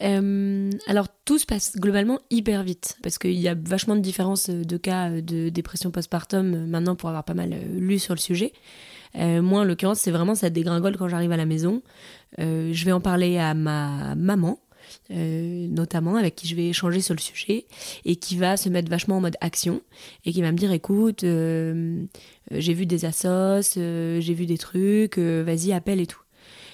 Euh, alors tout se passe globalement hyper vite parce qu'il y a vachement de différences de cas de dépression postpartum maintenant pour avoir pas mal lu sur le sujet. Euh, moi, en l'occurrence, c'est vraiment ça dégringole quand j'arrive à la maison. Euh, je vais en parler à ma maman, euh, notamment avec qui je vais échanger sur le sujet et qui va se mettre vachement en mode action et qui va me dire écoute j'ai vu des assos j'ai vu des trucs vas-y appelle et tout.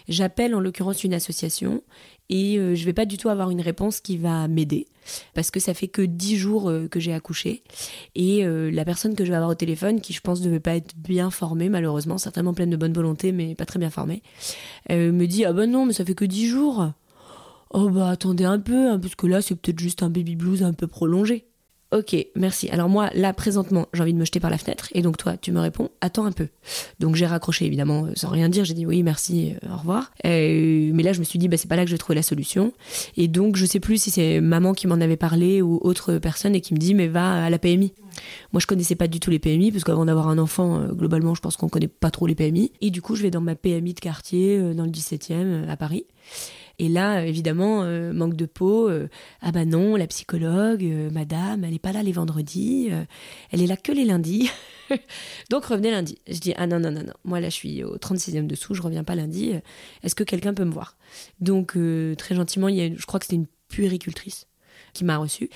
J'appelle en l'occurrence une association et euh, je vais pas du tout avoir une réponse qui va m'aider parce que ça fait que dix jours euh, que j'ai accouché et euh, la personne que je vais avoir au téléphone qui je pense ne devait pas être bien formée malheureusement certainement pleine de bonne volonté mais pas très bien formée me dit ah ben non mais ça fait que dix jours oh bah attendez un peu hein, parce que là c'est peut-être juste un baby blues un peu prolongé Ok, merci. Alors moi, là, présentement, j'ai envie de me jeter par la fenêtre. Et donc toi, tu me réponds, attends un peu. Donc j'ai raccroché, évidemment, euh, sans rien dire. J'ai dit oui, merci, euh, au revoir. Euh, mais là, je me suis dit, bah, c'est pas là que je vais trouver la solution. Et donc, je sais plus si c'est maman qui m'en avait parlé ou autre personne et qui me dit, mais va à la PMI. Moi, je connaissais pas du tout les PMI, parce qu'avant d'avoir un enfant, globalement, je pense qu'on connaît pas trop les PMI. Et du coup, je vais dans ma PMI de quartier, dans le 17e, à Paris. Et là, évidemment, euh, manque de peau. Euh, ah bah non, la psychologue, euh, madame, elle n'est pas là les vendredis, elle est là que les lundis. <laughs> Donc revenez lundi. Je dis ah non non non non, moi là je suis au 36e dessous, je reviens pas lundi. Est-ce que quelqu'un peut me voir? Donc très gentiment, il y a, je crois que c'était une puéricultrice qui m'a reçue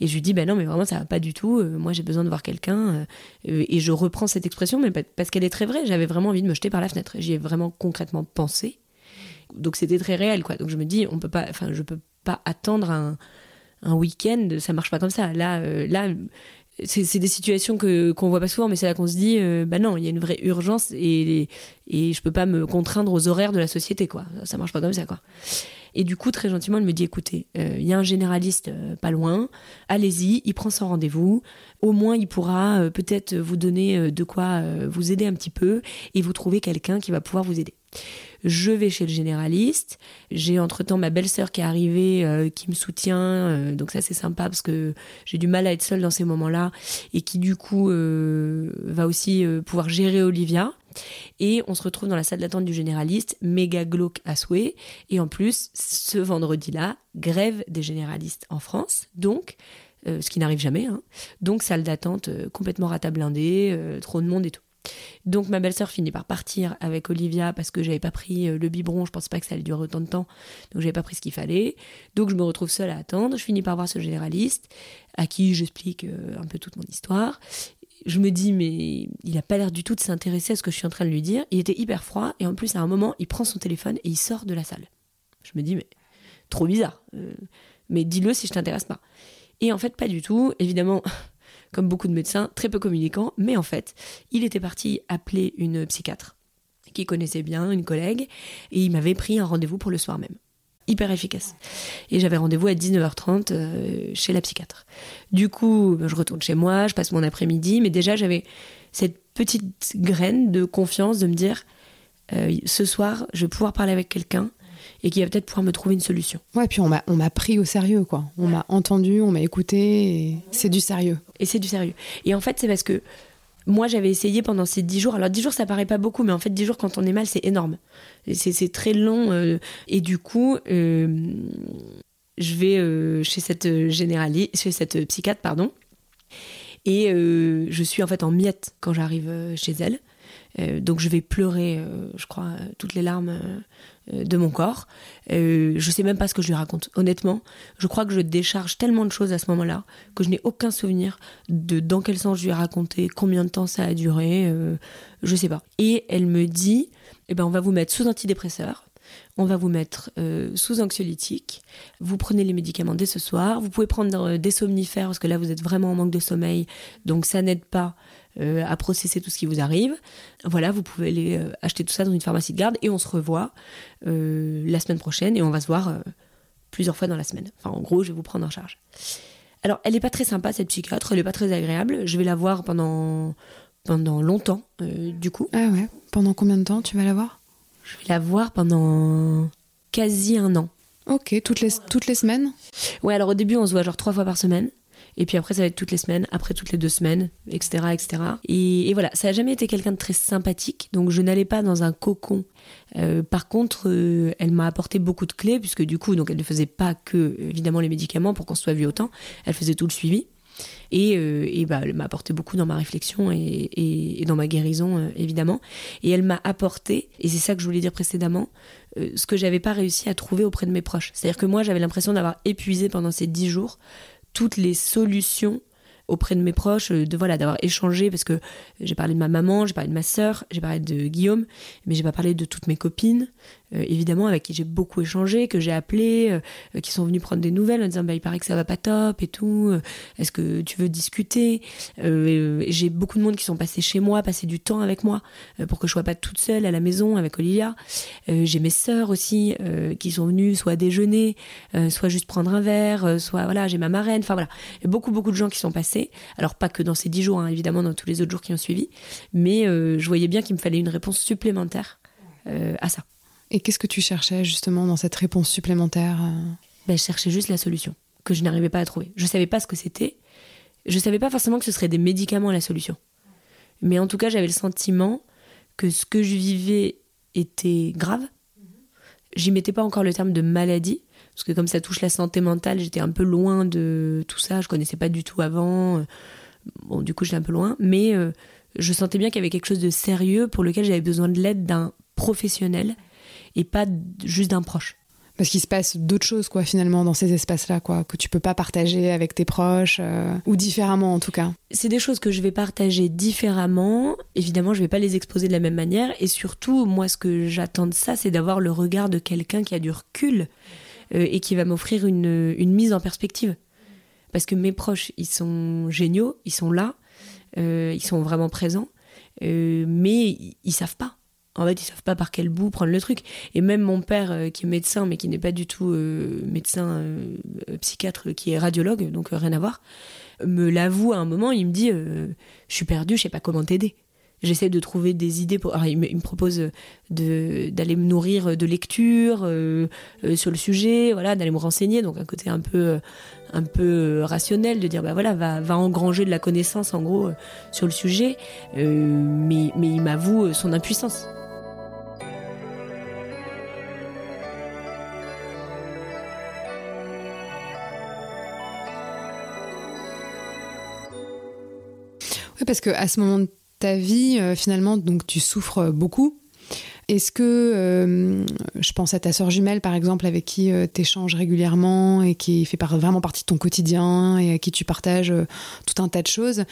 et je lui dis ben non mais vraiment ça va pas du tout. moi j'ai besoin de voir quelqu'un et je reprends cette expression mais parce qu'elle est très vraie. J'avais vraiment envie de me jeter par la fenêtre. J'y ai vraiment concrètement pensé donc c'était très réel, quoi. Donc je me dis, on peut pas, enfin, je peux pas attendre un, un week-end, ça marche pas comme ça. Là, euh, là, c'est des situations que qu'on voit pas souvent, mais c'est là qu'on se dit, euh, bah non, il y a une vraie urgence et et je peux pas me contraindre aux horaires de la société, quoi. Ça marche pas comme ça, quoi. Et du coup, très gentiment, elle me dit, écoutez, euh, il y a un généraliste pas loin, allez-y, il prend son rendez-vous. Au moins, il pourra peut-être vous donner de quoi vous aider un petit peu et vous trouver quelqu'un qui va pouvoir vous aider. Je vais chez le généraliste. J'ai entre-temps ma belle-sœur qui est arrivée, euh, qui me soutient. Euh, donc ça, c'est sympa parce que j'ai du mal à être seule dans ces moments-là. Et qui, du coup, euh, va aussi pouvoir gérer Olivia. Et on se retrouve dans la salle d'attente du généraliste, méga glauque à souhait. Et en plus, ce vendredi-là, grève des généralistes en France. Donc, ce qui n'arrive jamais. Hein. Donc, salle d'attente complètement rata blindée, trop de monde et tout. Donc ma belle-sœur finit par partir avec Olivia parce que j'avais pas pris euh, le biberon, je pensais pas que ça allait durer autant de temps, donc j'avais pas pris ce qu'il fallait. Donc je me retrouve seule à attendre, je finis par voir ce généraliste à qui j'explique euh, un peu toute mon histoire. Je me dis mais il a pas l'air du tout de s'intéresser à ce que je suis en train de lui dire. Il était hyper froid et en plus à un moment il prend son téléphone et il sort de la salle. Je me dis mais trop bizarre. Euh, mais dis-le si je t'intéresse pas. Et en fait pas du tout. Évidemment comme beaucoup de médecins, très peu communicants, mais en fait, il était parti appeler une psychiatre qui connaissait bien, une collègue, et il m'avait pris un rendez-vous pour le soir même. Hyper efficace. Et j'avais rendez-vous à 19h30 euh, chez la psychiatre. Du coup, ben, je retourne chez moi, je passe mon après-midi, mais déjà j'avais cette petite graine de confiance de me dire, euh, ce soir, je vais pouvoir parler avec quelqu'un et qui va peut-être pouvoir me trouver une solution. Ouais, puis on m'a, on m'a pris au sérieux, quoi. On m'a entendu, on m'a écouté, et c'est du sérieux. Et c'est du sérieux. Et en fait, c'est parce que moi, j'avais essayé pendant ces dix jours. Alors, dix jours, ça paraît pas beaucoup, mais en fait, dix jours, quand on est mal, c'est énorme. C'est, très long. Euh, et du coup, euh, je vais euh, chez cette généraliste, chez cette psychiatre, pardon. Et je suis en fait en miettes quand j'arrive chez elle. donc je vais pleurer, je crois, toutes les larmes euh, de mon corps. Euh, je sais même pas ce que je lui raconte. Honnêtement, je crois que je décharge tellement de choses à ce moment-là que je n'ai aucun souvenir de dans quel sens je lui ai raconté, combien de temps ça a duré, euh, je sais pas. Et elle me dit, eh ben on va vous mettre sous antidépresseur. On va vous mettre euh, sous anxiolytique, vous prenez les médicaments dès ce soir, vous pouvez prendre euh, des somnifères parce que là vous êtes vraiment en manque de sommeil, donc ça n'aide pas euh, à processer tout ce qui vous arrive. Voilà, vous pouvez aller acheter tout ça dans une pharmacie de garde et on se revoit la semaine prochaine et on va se voir plusieurs fois dans la semaine. Enfin en gros, je vais vous prendre en charge. Alors elle n'est pas très sympa cette psychiatre, elle n'est pas très agréable, je vais la voir pendant, pendant longtemps du coup. Ah ouais, pendant combien de temps tu vas la voir? Je vais la voir pendant quasi un an. Ok, toutes les, toutes les semaines? Ouais, alors au début, on se voit genre trois fois par semaine. Et puis après, ça va être toutes les semaines, après toutes les deux semaines, etc. etc. Et, voilà, ça n'a jamais été quelqu'un de très sympathique, donc je n'allais pas dans un cocon. Euh, par contre, euh, elle m'a apporté beaucoup de clés, puisque du coup, donc elle ne faisait pas que, évidemment, les médicaments pour qu'on soit vu autant, elle faisait tout le suivi. Et, euh, et bah, elle m'a apporté beaucoup dans ma réflexion et, et, dans ma guérison, euh, évidemment. Et elle m'a apporté, et c'est ça que je voulais dire précédemment, euh, ce que j'avais pas réussi à trouver auprès de mes proches. C'est-à-dire que moi, j'avais l'impression d'avoir épuisé pendant ces dix jours toutes les solutions auprès de mes proches, de voilà, d'avoir échangé parce que j'ai parlé de ma maman, j'ai parlé de ma sœur, j'ai parlé de Guillaume, mais j'ai pas parlé de toutes mes copines, euh, évidemment avec qui j'ai beaucoup échangé, que j'ai appelé, euh, qui sont venus prendre des nouvelles en disant bah il paraît que ça va pas top et tout, euh, est-ce que tu veux discuter J'ai beaucoup de monde qui sont passés chez moi, passer du temps avec moi pour que je sois pas toute seule à la maison avec Olivia. j'ai mes sœurs aussi qui sont venues soit déjeuner, soit juste prendre un verre, soit voilà j'ai ma marraine, enfin voilà, beaucoup beaucoup de gens qui sont passés. Alors pas que dans ces dix jours, hein, évidemment dans tous les autres jours qui ont suivi, mais je voyais bien qu'il me fallait une réponse supplémentaire à ça. Et qu'est-ce que tu cherchais justement dans cette réponse supplémentaire euh? Ben, Je cherchais juste la solution que je n'arrivais pas à trouver. Je ne savais pas ce que c'était. Je ne savais pas forcément que ce serait des médicaments la solution. Mais en tout cas, j'avais le sentiment que ce que je vivais était grave. J'y mettais pas encore le terme de maladie, parce que comme ça touche la santé mentale, j'étais un peu loin de tout ça. Je connaissais pas du tout avant. Bon, du coup, j'étais un peu loin. Mais euh, je sentais bien qu'il y avait quelque chose de sérieux pour lequel j'avais besoin de l'aide d'un professionnel et pas juste d'un proche. Parce qu'il se passe d'autres choses, quoi, finalement, dans ces espaces-là, quoi, que tu peux pas partager avec tes proches, euh, ou différemment en tout cas. C'est des choses que je vais partager différemment. Évidemment, je vais pas les exposer de la même manière. Et surtout, moi, ce que j'attends de ça, c'est d'avoir le regard de quelqu'un qui a du recul euh, et qui va m'offrir une, une, mise en perspective. Parce que mes proches, ils sont géniaux, ils sont là, euh, ils sont vraiment présents, mais ils savent pas en fait, ils savent pas par quel bout prendre le truc. Et même mon père, euh, qui est médecin, mais qui n'est pas du tout euh, médecin euh, psychiatre, qui est radiologue, donc rien à voir, me l'avoue à un moment. Il me dit Je suis perdu, je sais pas comment t'aider. J'essaie de trouver des idées. Pour... il, me, propose d'aller me nourrir de lectures sur le sujet, voilà, d'aller me renseigner. Donc, un côté un peu, un peu rationnel de dire bah voilà, va, va engranger de la connaissance en gros sur le sujet. mais, mais il m'avoue son impuissance. parce que à ce moment ta vie, euh, finalement, donc tu souffres beaucoup. Est-ce que, euh, je pense à ta sœur jumelle par exemple, avec qui euh, tu échanges régulièrement et qui fait vraiment partie de ton quotidien et à qui tu partages tout un tas de choses,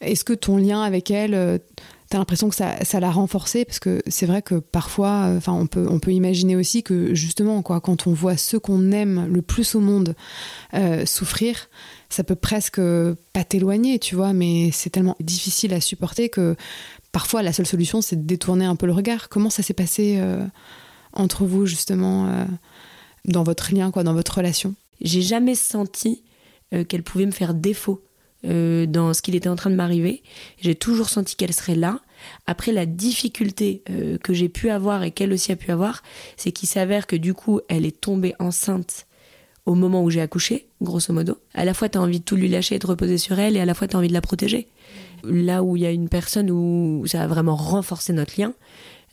est-ce que ton lien avec elle, tu as l'impression que ça, ça l'a renforcé? Parce que c'est vrai que parfois, enfin, on, peut, on peut imaginer aussi que justement, quoi, quand on voit ceux qu'on aime le plus au monde souffrir, ça peut presque pas t'éloigner, tu vois, mais c'est tellement difficile à supporter que parfois la seule solution c'est de détourner un peu le regard. Comment ça s'est passé euh, entre vous justement euh, dans votre lien, quoi, dans votre relation? J'ai jamais senti euh, qu'elle pouvait me faire défaut dans ce qu'il était en train de m'arriver. J'ai toujours senti qu'elle serait là. Après, la difficulté que j'ai pu avoir et qu'elle aussi a pu avoir, c'est qu'il s'avère que du coup, elle est tombée enceinte au moment où j'ai accouché, grosso modo. À la fois, tu as envie de tout lui lâcher et de reposer sur elle, et à la fois, tu as envie de la protéger. Là où il y a une personne où ça a vraiment renforcé notre lien,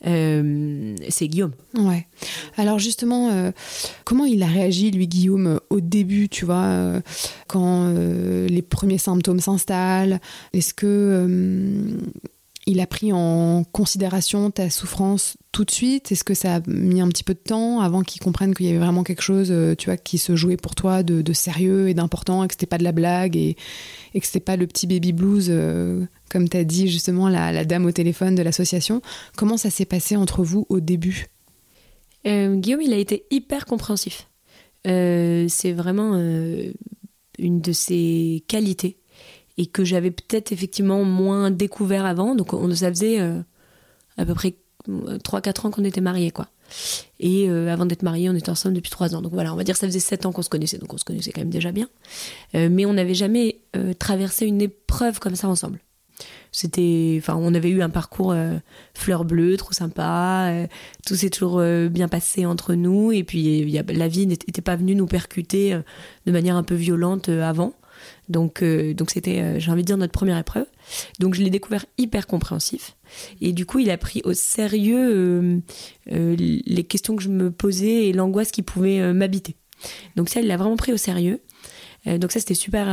euh, c'est Guillaume. Ouais. Alors justement, euh, comment il a réagi, lui, Guillaume, au début, tu vois, euh, quand les premiers symptômes s'installent? Est-ce que il a pris en considération ta souffrance tout de suite? Est-ce que ça a mis un petit peu de temps avant qu'il comprenne qu'il y avait vraiment quelque chose, euh, tu vois, qui se jouait pour toi de, sérieux et d'important, et que c'était pas de la blague et, et que c'était pas le petit baby blues, euh, comme tu as dit justement la, dame au téléphone de l'association? Comment ça s'est passé entre vous au début? Guillaume, il a été hyper compréhensif. c'est vraiment une de ses qualités et que j'avais peut-être effectivement moins découvert avant. Donc on, ça faisait à peu près 3-4 ans qu'on était mariés, quoi. Et euh, avant d'être mariés, on était ensemble depuis 3 ans. Donc voilà, on va dire que ça faisait 7 ans qu'on se connaissait, donc on se connaissait quand même déjà bien. Euh, mais on n'avait jamais euh, traversé une épreuve comme ça ensemble. C'était, enfin, on avait eu un parcours fleur bleue, trop sympa. tout s'est toujours bien passé entre nous. Et puis, la vie n'était pas venue nous percuter de manière un peu violente avant. Donc, donc c'était, j'ai envie de dire, notre première épreuve. Donc, je l'ai découvert hyper compréhensif. Et du coup, il a pris au sérieux euh, euh, les questions que je me posais et l'angoisse qui pouvait euh, m'habiter. Donc ça, il l'a vraiment pris au sérieux. donc ça, c'était super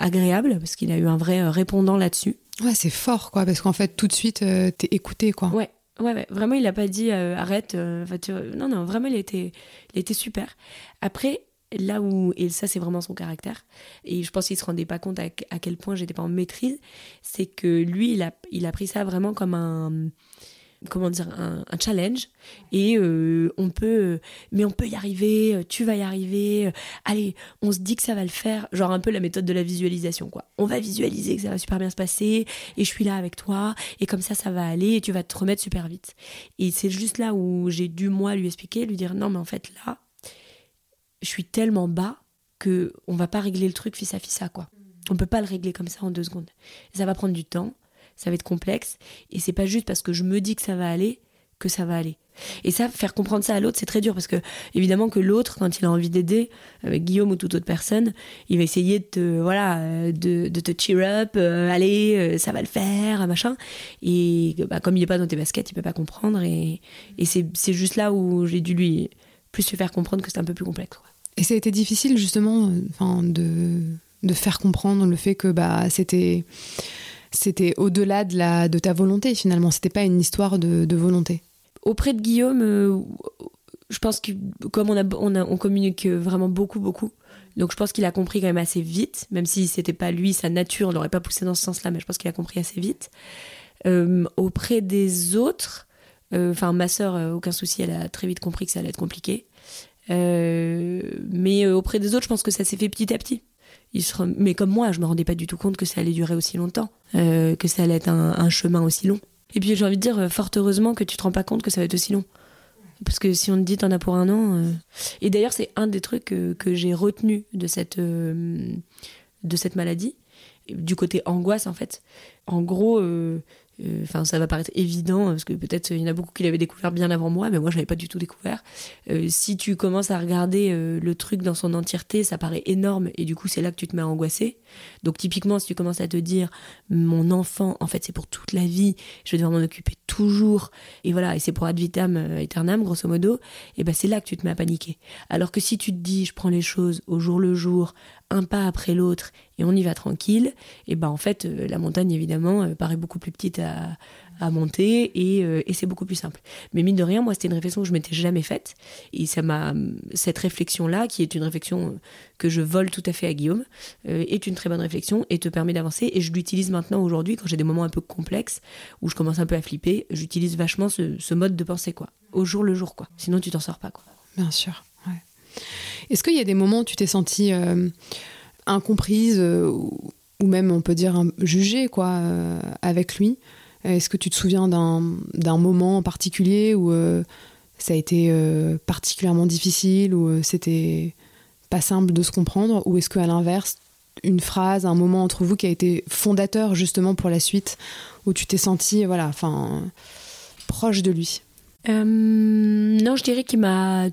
agréable parce qu'il a eu un vrai répondant là-dessus. Ouais, c'est fort, quoi, parce qu'en fait, tout de suite, t'es écouté, quoi. Ouais, Ouais, ouais, vraiment, il n'a pas dit arrête. non, non, vraiment, il a été, il a été super. Après, là où, et ça c'est vraiment son caractère, et je pense qu'il se rendait pas compte à, quel point j'étais pas en maîtrise, c'est que lui, il a, il a pris ça vraiment comme un, comment dire, un, challenge, et euh, on peut, mais on peut y arriver, tu vas y arriver, allez, on se dit que ça va le faire, genre un peu la méthode de la visualisation, quoi. On va visualiser que ça va super bien se passer, et je suis là avec toi, et comme ça, ça va aller, et tu vas te remettre super vite. Et c'est juste là où j'ai dû, moi, lui expliquer, lui dire, non, mais en fait, là, je suis tellement bas que on va pas régler le truc fils à fils à quoi. On peut pas le régler comme ça en deux secondes. Ça va prendre du temps, ça va être complexe, et c'est pas juste parce que je me dis que ça va aller que ça va aller. Et ça, faire comprendre ça à l'autre, c'est très dur parce que évidemment que l'autre, quand il a envie d'aider, avec Guillaume ou toute autre personne, il va essayer de te, voilà, de, te cheer up, euh, allez, euh, ça va le faire, machin. Et bah, comme il est pas dans tes baskets, il peut pas comprendre. Et, et c'est juste là où j'ai dû lui plus lui faire comprendre que c'est un peu plus complexe. Et ça a été difficile justement enfin, de, de faire comprendre le fait que bah, c'était c'était au-delà de, la, de ta volonté finalement, c'était pas une histoire de, de volonté. Auprès de Guillaume, euh, je pense que comme on, a, on, a, on communique vraiment beaucoup, beaucoup, donc je pense qu'il a compris quand même assez vite, même si c'était pas lui, sa nature, on l'aurait pas poussé dans ce sens-là, mais je pense qu'il a compris assez vite. Euh, auprès des autres, euh, enfin ma sœur, aucun souci, elle a très vite compris que ça allait être compliqué. Euh, mais euh, auprès des autres, je pense que ça s'est fait petit à petit. Mais comme moi, je me rendais pas du tout compte que ça allait durer aussi longtemps, euh, que ça allait être un, chemin aussi long. Et puis j'ai envie de dire, fort heureusement que tu te rends pas compte que ça va être aussi long. Parce que si on te dit t'en as pour un an. Et d'ailleurs, c'est un des trucs que, j'ai retenu de cette, de cette maladie, du côté angoisse en fait. En gros, euh, enfin, ça va paraître évident parce que peut-être il y en a beaucoup qui l'avaient découvert bien avant moi, mais moi je l'avais pas du tout découvert. Euh, si tu commences à regarder euh, le truc dans son entièreté, ça paraît énorme et du coup c'est là que tu te mets à angoisser. Donc typiquement, si tu commences à te dire mon enfant, en fait c'est pour toute la vie, je vais devoir m'en occuper toujours et voilà et c'est pour ad vitam aeternam grosso modo, et ben c'est là que tu te mets à paniquer. Alors que si tu te dis je prends les choses au jour le jour, un pas après l'autre et on y va tranquille, et ben en fait euh, la montagne évidemment euh, paraît beaucoup plus petite à, monter euh, et, c'est beaucoup plus simple. Mais mine de rien, moi c'était une réflexion que je m'étais jamais faite et ça m'a cette réflexion là qui est une réflexion que je vole tout à fait à Guillaume est une très bonne réflexion et te permet d'avancer et je l'utilise maintenant aujourd'hui quand j'ai des moments un peu complexes où je commence un peu à flipper, j'utilise vachement ce, mode de pensée quoi, au jour le jour quoi. Sinon tu t'en sors pas quoi. Bien sûr. Est-ce qu'il y a des moments où tu t'es sentie euh, incomprise euh, ou même on peut dire jugée quoi euh, avec lui Est-ce que tu te souviens d'un moment en particulier où ça a été particulièrement difficile ou c'était pas simple de se comprendre ou est-ce qu'à l'inverse une phrase, un moment entre vous qui a été fondateur justement pour la suite où tu t'es sentie voilà enfin proche de lui? Non, je dirais qu'il m'a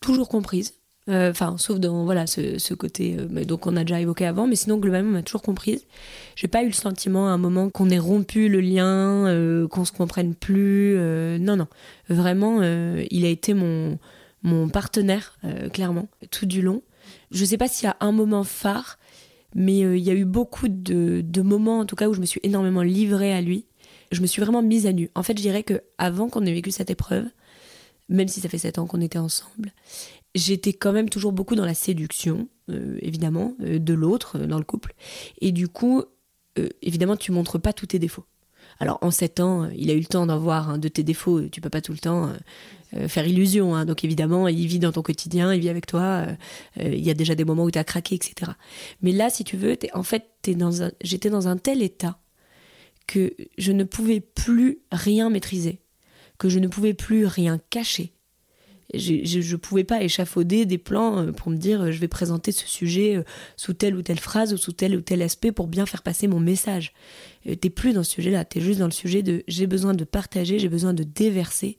toujours comprise. Euh, enfin, sauf dans voilà ce, côté euh, donc on a déjà évoqué avant, mais sinon globalement on m'a toujours comprise. J'ai pas eu le sentiment à un moment qu'on ait rompu le lien, euh, qu'on se comprenne plus. non non, vraiment il a été mon mon partenaire clairement tout du long. Je sais pas s'il y a un moment phare, mais il y a eu beaucoup de, de moments en tout cas où je me suis énormément livrée à lui. Je me suis vraiment mise à nu. En fait, je dirais que avant qu'on ait vécu cette épreuve, même si ça fait sept ans qu'on était ensemble, j'étais quand même toujours beaucoup dans la séduction, euh, évidemment, euh, de l'autre euh, dans le couple. Et du coup, évidemment, tu montres pas tous tes défauts. Alors en sept ans, il a eu le temps d'en voir un de tes défauts, tu peux pas tout le temps faire illusion. Hein. Donc évidemment, il vit dans ton quotidien, il vit avec toi, il y a déjà des moments où tu as craqué, etc. Mais là, si tu veux, en fait, j'étais dans un tel état que je ne pouvais plus rien maîtriser, que je ne pouvais plus rien cacher, je ne pouvais pas échafauder des plans euh, pour me dire euh, je vais présenter ce sujet euh, sous telle ou telle phrase ou sous tel ou tel aspect pour bien faire passer mon message. T'es plus dans ce sujet-là, t'es juste dans le sujet de j'ai besoin de partager, j'ai besoin de déverser,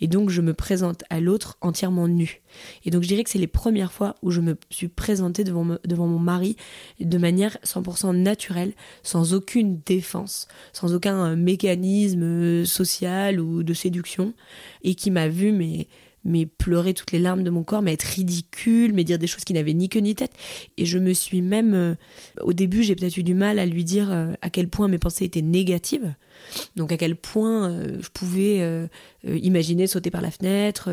et donc je me présente à l'autre entièrement nu. Et donc je dirais que c'est les premières fois où je me suis présentée devant, devant mon mari de manière 100% naturelle, sans aucune défense, sans aucun mécanisme social ou de séduction, et qui m'a vu mais mais pleurer toutes les larmes de mon corps, mais être ridicule, mais dire des choses qui n'avaient ni queue ni tête. Et je me suis même, euh, au début, j'ai peut-être eu du mal à lui dire euh, à quel point mes pensées étaient négatives. Donc à quel point euh, je pouvais imaginer sauter par la fenêtre.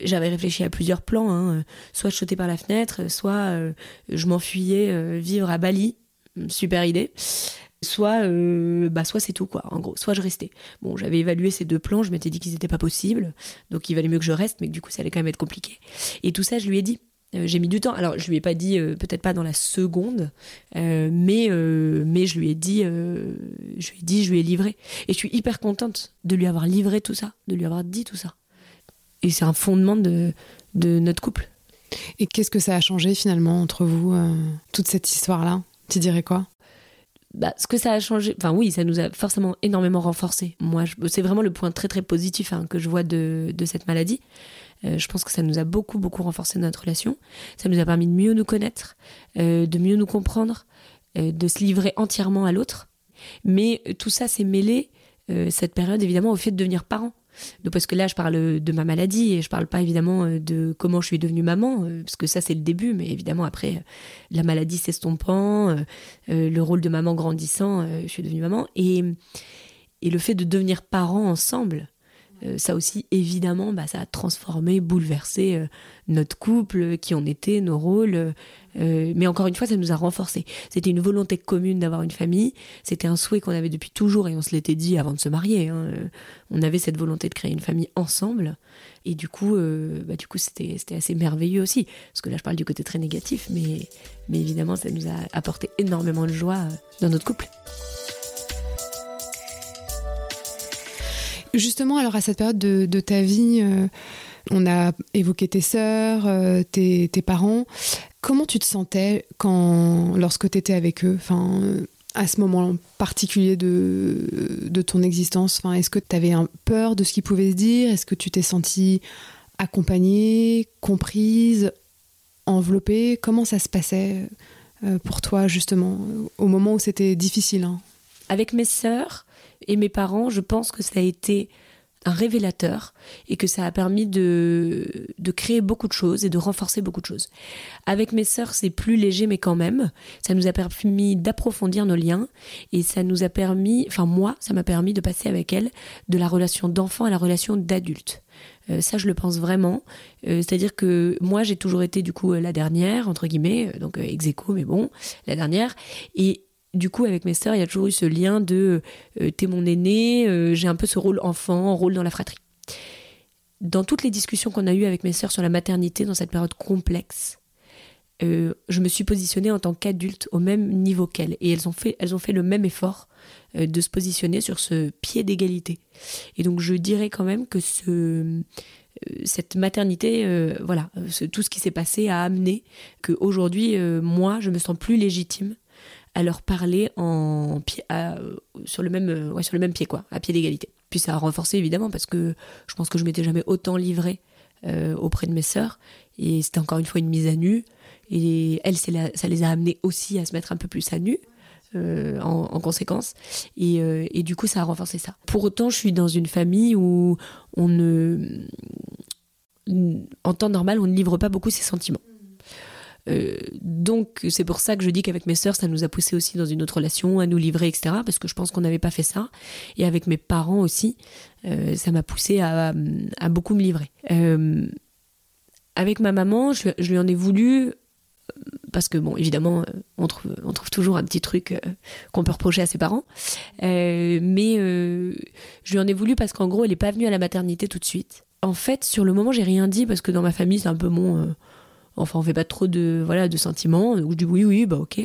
J'avais réfléchi à plusieurs plans. Hein. Soit je sautais par la fenêtre, soit je m'enfuyais vivre à Bali. Super idée soit euh, bah soit c'est tout quoi en gros. Soit je restais. Bon j'avais évalué ces deux plans je m'étais dit qu'ils n'étaient pas possibles donc il valait mieux que je reste mais du coup ça allait quand même être compliqué. Et tout ça je lui ai dit. Euh, j'ai mis du temps. Alors je lui ai pas dit euh, peut-être pas dans la seconde mais mais je lui ai dit je lui ai dit je lui ai livré. Et je suis hyper contente de lui avoir livré tout ça de lui avoir dit tout ça. Et c'est un fondement de de notre couple. Et qu'est-ce que ça a changé finalement entre vous toute cette histoire là tu dirais quoi? Bah, ce que ça a changé, enfin oui, ça nous a forcément énormément renforcé. Moi, c'est vraiment le point très très positif hein, que je vois de, de cette maladie. Euh, je pense que ça nous a beaucoup beaucoup renforcé notre relation. Ça nous a permis de mieux nous connaître, euh, de mieux nous comprendre, euh, de se livrer entièrement à l'autre. Mais tout ça s'est mêlé cette période évidemment au fait de devenir parent. Donc parce que là, je parle de ma maladie et je parle pas évidemment euh, de comment je suis devenue maman, euh, parce que ça c'est le début, mais évidemment après euh, la maladie s'estompant, le rôle de maman grandissant, je suis devenue maman. Et et le fait de devenir parent ensemble, euh, ça aussi, évidemment, bah, ça a transformé, bouleversé euh, notre couple, qui on était, nos rôles. Euh, mais encore une fois, ça nous a renforcés. C'était une volonté commune d'avoir une famille. C'était un souhait qu'on avait depuis toujours et on se l'était dit avant de se marier. Hein. On avait cette volonté de créer une famille ensemble. Et du coup, bah, du coup, c'était, c'était assez merveilleux aussi. Parce que là, je parle du côté très négatif, mais, mais évidemment, ça nous a apporté énormément de joie dans notre couple. Justement, alors à cette période de, ta vie, euh, on a évoqué tes sœurs, euh, tes, parents. Comment tu te sentais quand, lorsque tu étais avec eux? Enfin, à ce moment particulier de, de ton existence enfin, Est-ce que tu avais peur de ce qu'ils pouvaient se dire? Est-ce que tu t'es sentie accompagnée, comprise, enveloppée? Comment ça se passait euh, pour toi, justement, au moment où c'était difficile hein? Avec mes sœurs, et mes parents, je pense que ça a été un révélateur et que ça a permis de, de créer beaucoup de choses et de renforcer beaucoup de choses. Avec mes sœurs, c'est plus léger, mais quand même, ça nous a permis d'approfondir nos liens et ça nous a permis, enfin moi, ça m'a permis de passer avec elles de la relation d'enfant à la relation d'adulte. Euh, ça, je le pense vraiment. Euh, c'est-à-dire que moi, j'ai toujours été du coup la dernière, entre guillemets, donc ex mais bon, la dernière. Et du coup, avec mes sœurs, il y a toujours eu ce lien de euh, t'es mon aîné, euh, j'ai un peu ce rôle enfant, rôle dans la fratrie. Dans toutes les discussions qu'on a eues avec mes sœurs sur la maternité dans cette période complexe, euh, je me suis positionnée en tant qu'adulte au même niveau qu'elles. Et elles ont fait, elles ont fait le même effort de se positionner sur ce pied d'égalité. Et donc je dirais quand même que ce, cette maternité, voilà, tout ce qui s'est passé a amené qu'aujourd'hui, moi, je me sens plus légitime à leur parler en sur le même euh, sur le même pied quoi, à pied d'égalité. Puis ça a renforcé évidemment parce que je pense que je m'étais jamais autant livrée euh, auprès de mes sœurs et c'était encore une fois une mise à nu et elles ça les a amenées aussi à se mettre un peu plus à nu. Euh, en, conséquence et, et, du coup ça a renforcé ça. Pour autant je suis dans une famille où on ne en temps normal on ne livre pas beaucoup ses sentiments. Euh, donc c'est pour ça que je dis qu'avec mes sœurs, ça nous a poussé aussi dans une autre relation, à nous livrer, etc. Parce que je pense qu'on n'avait pas fait ça. Et avec mes parents aussi, euh, ça m'a poussé à, beaucoup me livrer. Euh, avec ma maman, je, lui en ai voulu parce que bon, évidemment, on trouve, on trouve toujours un petit truc qu'on peut reprocher à ses parents. mais je lui en ai voulu parce qu'en gros, elle n'est pas venue à la maternité tout de suite. En fait, sur le moment, j'ai rien dit parce que dans ma famille, c'est un peu mon. Enfin, on fait pas trop de voilà de sentiments. Donc je dis oui, oui, bah ok.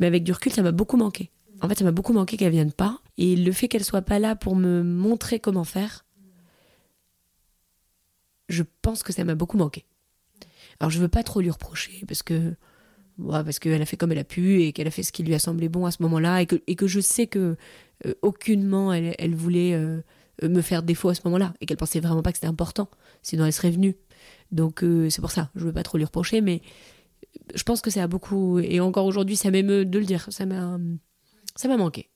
Mais avec du recul, ça m'a beaucoup manqué. En fait, ça m'a beaucoup manqué qu'elle vienne pas. Et le fait qu'elle soit pas là pour me montrer comment faire, je pense que ça m'a beaucoup manqué. Alors je veux pas trop lui reprocher parce que parce qu'elle a fait comme elle a pu et qu'elle a fait ce qui lui a semblé bon à ce moment-là et que, et que je sais que euh, aucunement elle, elle voulait euh, me faire défaut à ce moment-là et qu'elle pensait vraiment pas que c'était important, sinon elle serait venue. Donc euh, c'est pour ça, je veux pas trop lui reprocher, mais je pense que ça a beaucoup et encore aujourd'hui ça m'émeut de le dire, ça m'a ça m'a manqué.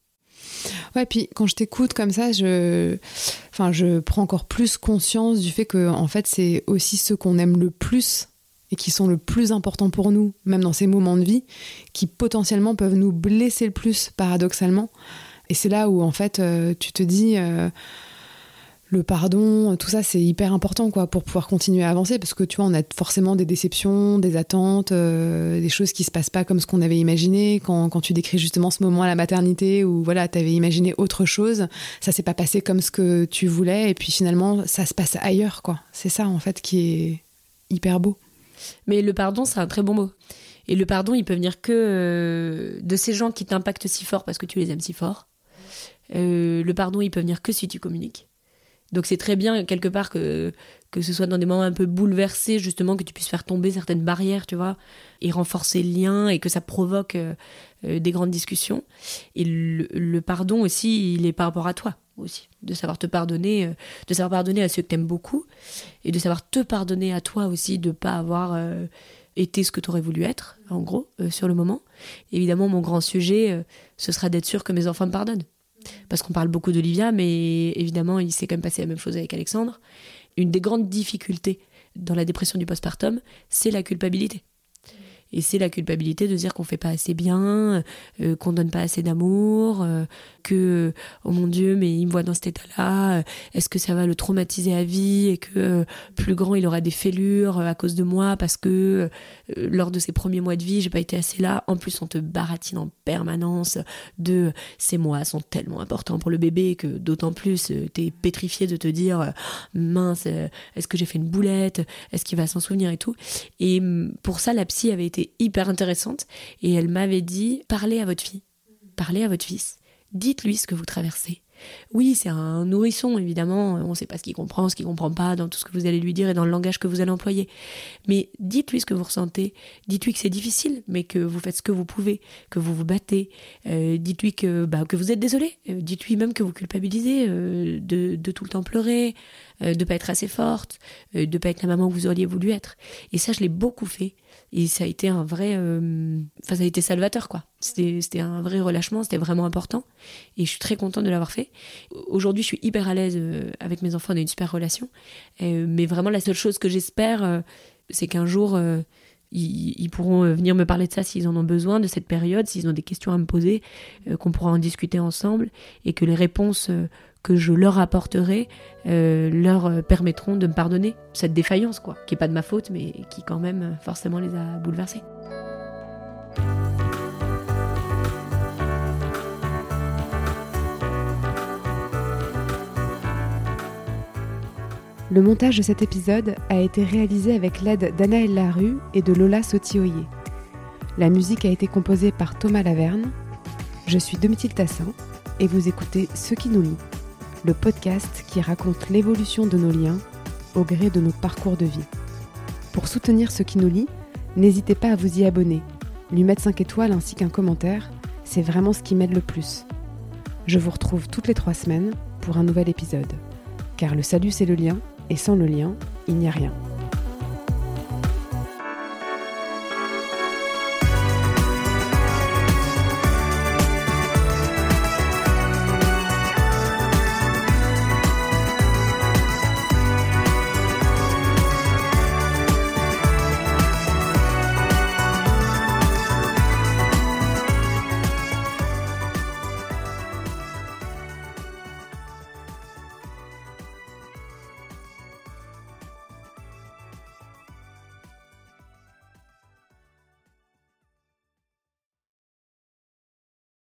Ouais, puis quand je t'écoute comme ça, je, enfin, je prends encore plus conscience du fait que, en fait, c'est aussi ceux qu'on aime le plus et qui sont le plus importants pour nous, même dans ces moments de vie, qui potentiellement peuvent nous blesser le plus, paradoxalement. Et c'est là où, en fait, euh, tu te dis, euh, le pardon, tout ça, c'est hyper important quoi pour pouvoir continuer à avancer parce que tu vois, on a forcément des déceptions, des attentes, euh, des choses qui se passent pas comme ce qu'on avait imaginé. Quand, quand, tu décris justement ce moment à la maternité où voilà, tu avais imaginé autre chose, ça s'est pas passé comme ce que tu voulais et puis finalement, ça se passe ailleurs quoi. C'est ça en fait qui est hyper beau. Mais le pardon, c'est un très bon mot. Et le pardon, il peut venir que euh, de ces gens qui t'impactent si fort parce que tu les aimes si fort. Euh, le pardon, il peut venir que si tu communiques. Donc c'est très bien quelque part que, que ce soit dans des moments un peu bouleversés, justement, que tu puisses faire tomber certaines barrières, tu vois, et renforcer le lien et que ça provoque euh, euh, des grandes discussions. Et le, pardon aussi, il est par rapport à toi aussi, de savoir te pardonner, euh, de savoir pardonner à ceux que t'aimes beaucoup et de savoir te pardonner à toi aussi de pas avoir été ce que tu aurais voulu être, en gros, sur le moment. évidemment, mon grand sujet, ce sera d'être sûr que mes enfants me pardonnent parce qu'on parle beaucoup d'Olivia, mais évidemment, il s'est quand même passé la même chose avec Alexandre. Une des grandes difficultés dans la dépression du postpartum, c'est la culpabilité. Et c'est la culpabilité de dire qu'on fait pas assez bien, euh, qu'on donne pas assez d'amour, euh, que oh mon Dieu, mais il me voit dans cet état-là. Euh, est-ce que ça va le traumatiser à vie et que plus grand il aura des fêlures à cause de moi parce que lors de ses premiers mois de vie j'ai pas été assez là. En plus on te baratine en permanence de ces mois sont tellement importants pour le bébé que d'autant plus tu es pétrifié de te dire mince est-ce que j'ai fait une boulette est-ce qu'il va s'en souvenir et tout. Et mm, pour ça la psy avait été hyper intéressante et elle m'avait dit parlez à votre fille, parlez à votre fils, dites-lui ce que vous traversez. Oui, c'est un nourrisson, évidemment, on ne sait pas ce qu'il comprend, ce qu'il comprend pas dans tout ce que vous allez lui dire et dans le langage que vous allez employer. Mais dites-lui ce que vous ressentez, dites-lui que c'est difficile, mais que vous faites ce que vous pouvez, que vous vous battez, euh, dites-lui que, bah, que vous êtes désolé, euh, dites-lui même que vous culpabilisez euh, de, de, tout le temps pleurer, de pas être assez forte, de pas être la maman que vous auriez voulu être. Et ça, je l'ai beaucoup fait. Et ça a été un vrai. Euh, enfin, ça a été salvateur, quoi. C'était un vrai relâchement, c'était vraiment important. Et je suis très contente de l'avoir fait. Aujourd'hui, je suis hyper à l'aise euh, avec mes enfants, on a une super relation. Euh, mais vraiment, la seule chose que j'espère, c'est qu'un jour. Ils, pourront venir me parler de ça s'ils en ont besoin, de cette période, s'ils ont des questions à me poser, qu'on pourra en discuter ensemble et que les réponses que je leur apporterai euh, leur permettront de me pardonner cette défaillance, quoi, qui n'est pas de ma faute, mais qui quand même forcément les a bouleversés. Le montage de cet épisode a été réalisé avec l'aide d'Anaël Larue et de Lola Sotioyer. La musique a été composée par Thomas Laverne. Je suis Domitil Tassin et vous écoutez Ce qui nous lie le podcast qui raconte l'évolution de nos liens au gré de nos parcours de vie. Pour soutenir ce qui nous lie, n'hésitez pas à vous y abonner, lui mettre 5 étoiles ainsi qu'un commentaire, c'est vraiment ce qui m'aide le plus. Je vous retrouve toutes les 3 semaines pour un nouvel épisode. Car le salut c'est le lien, et sans le lien, il n'y a rien.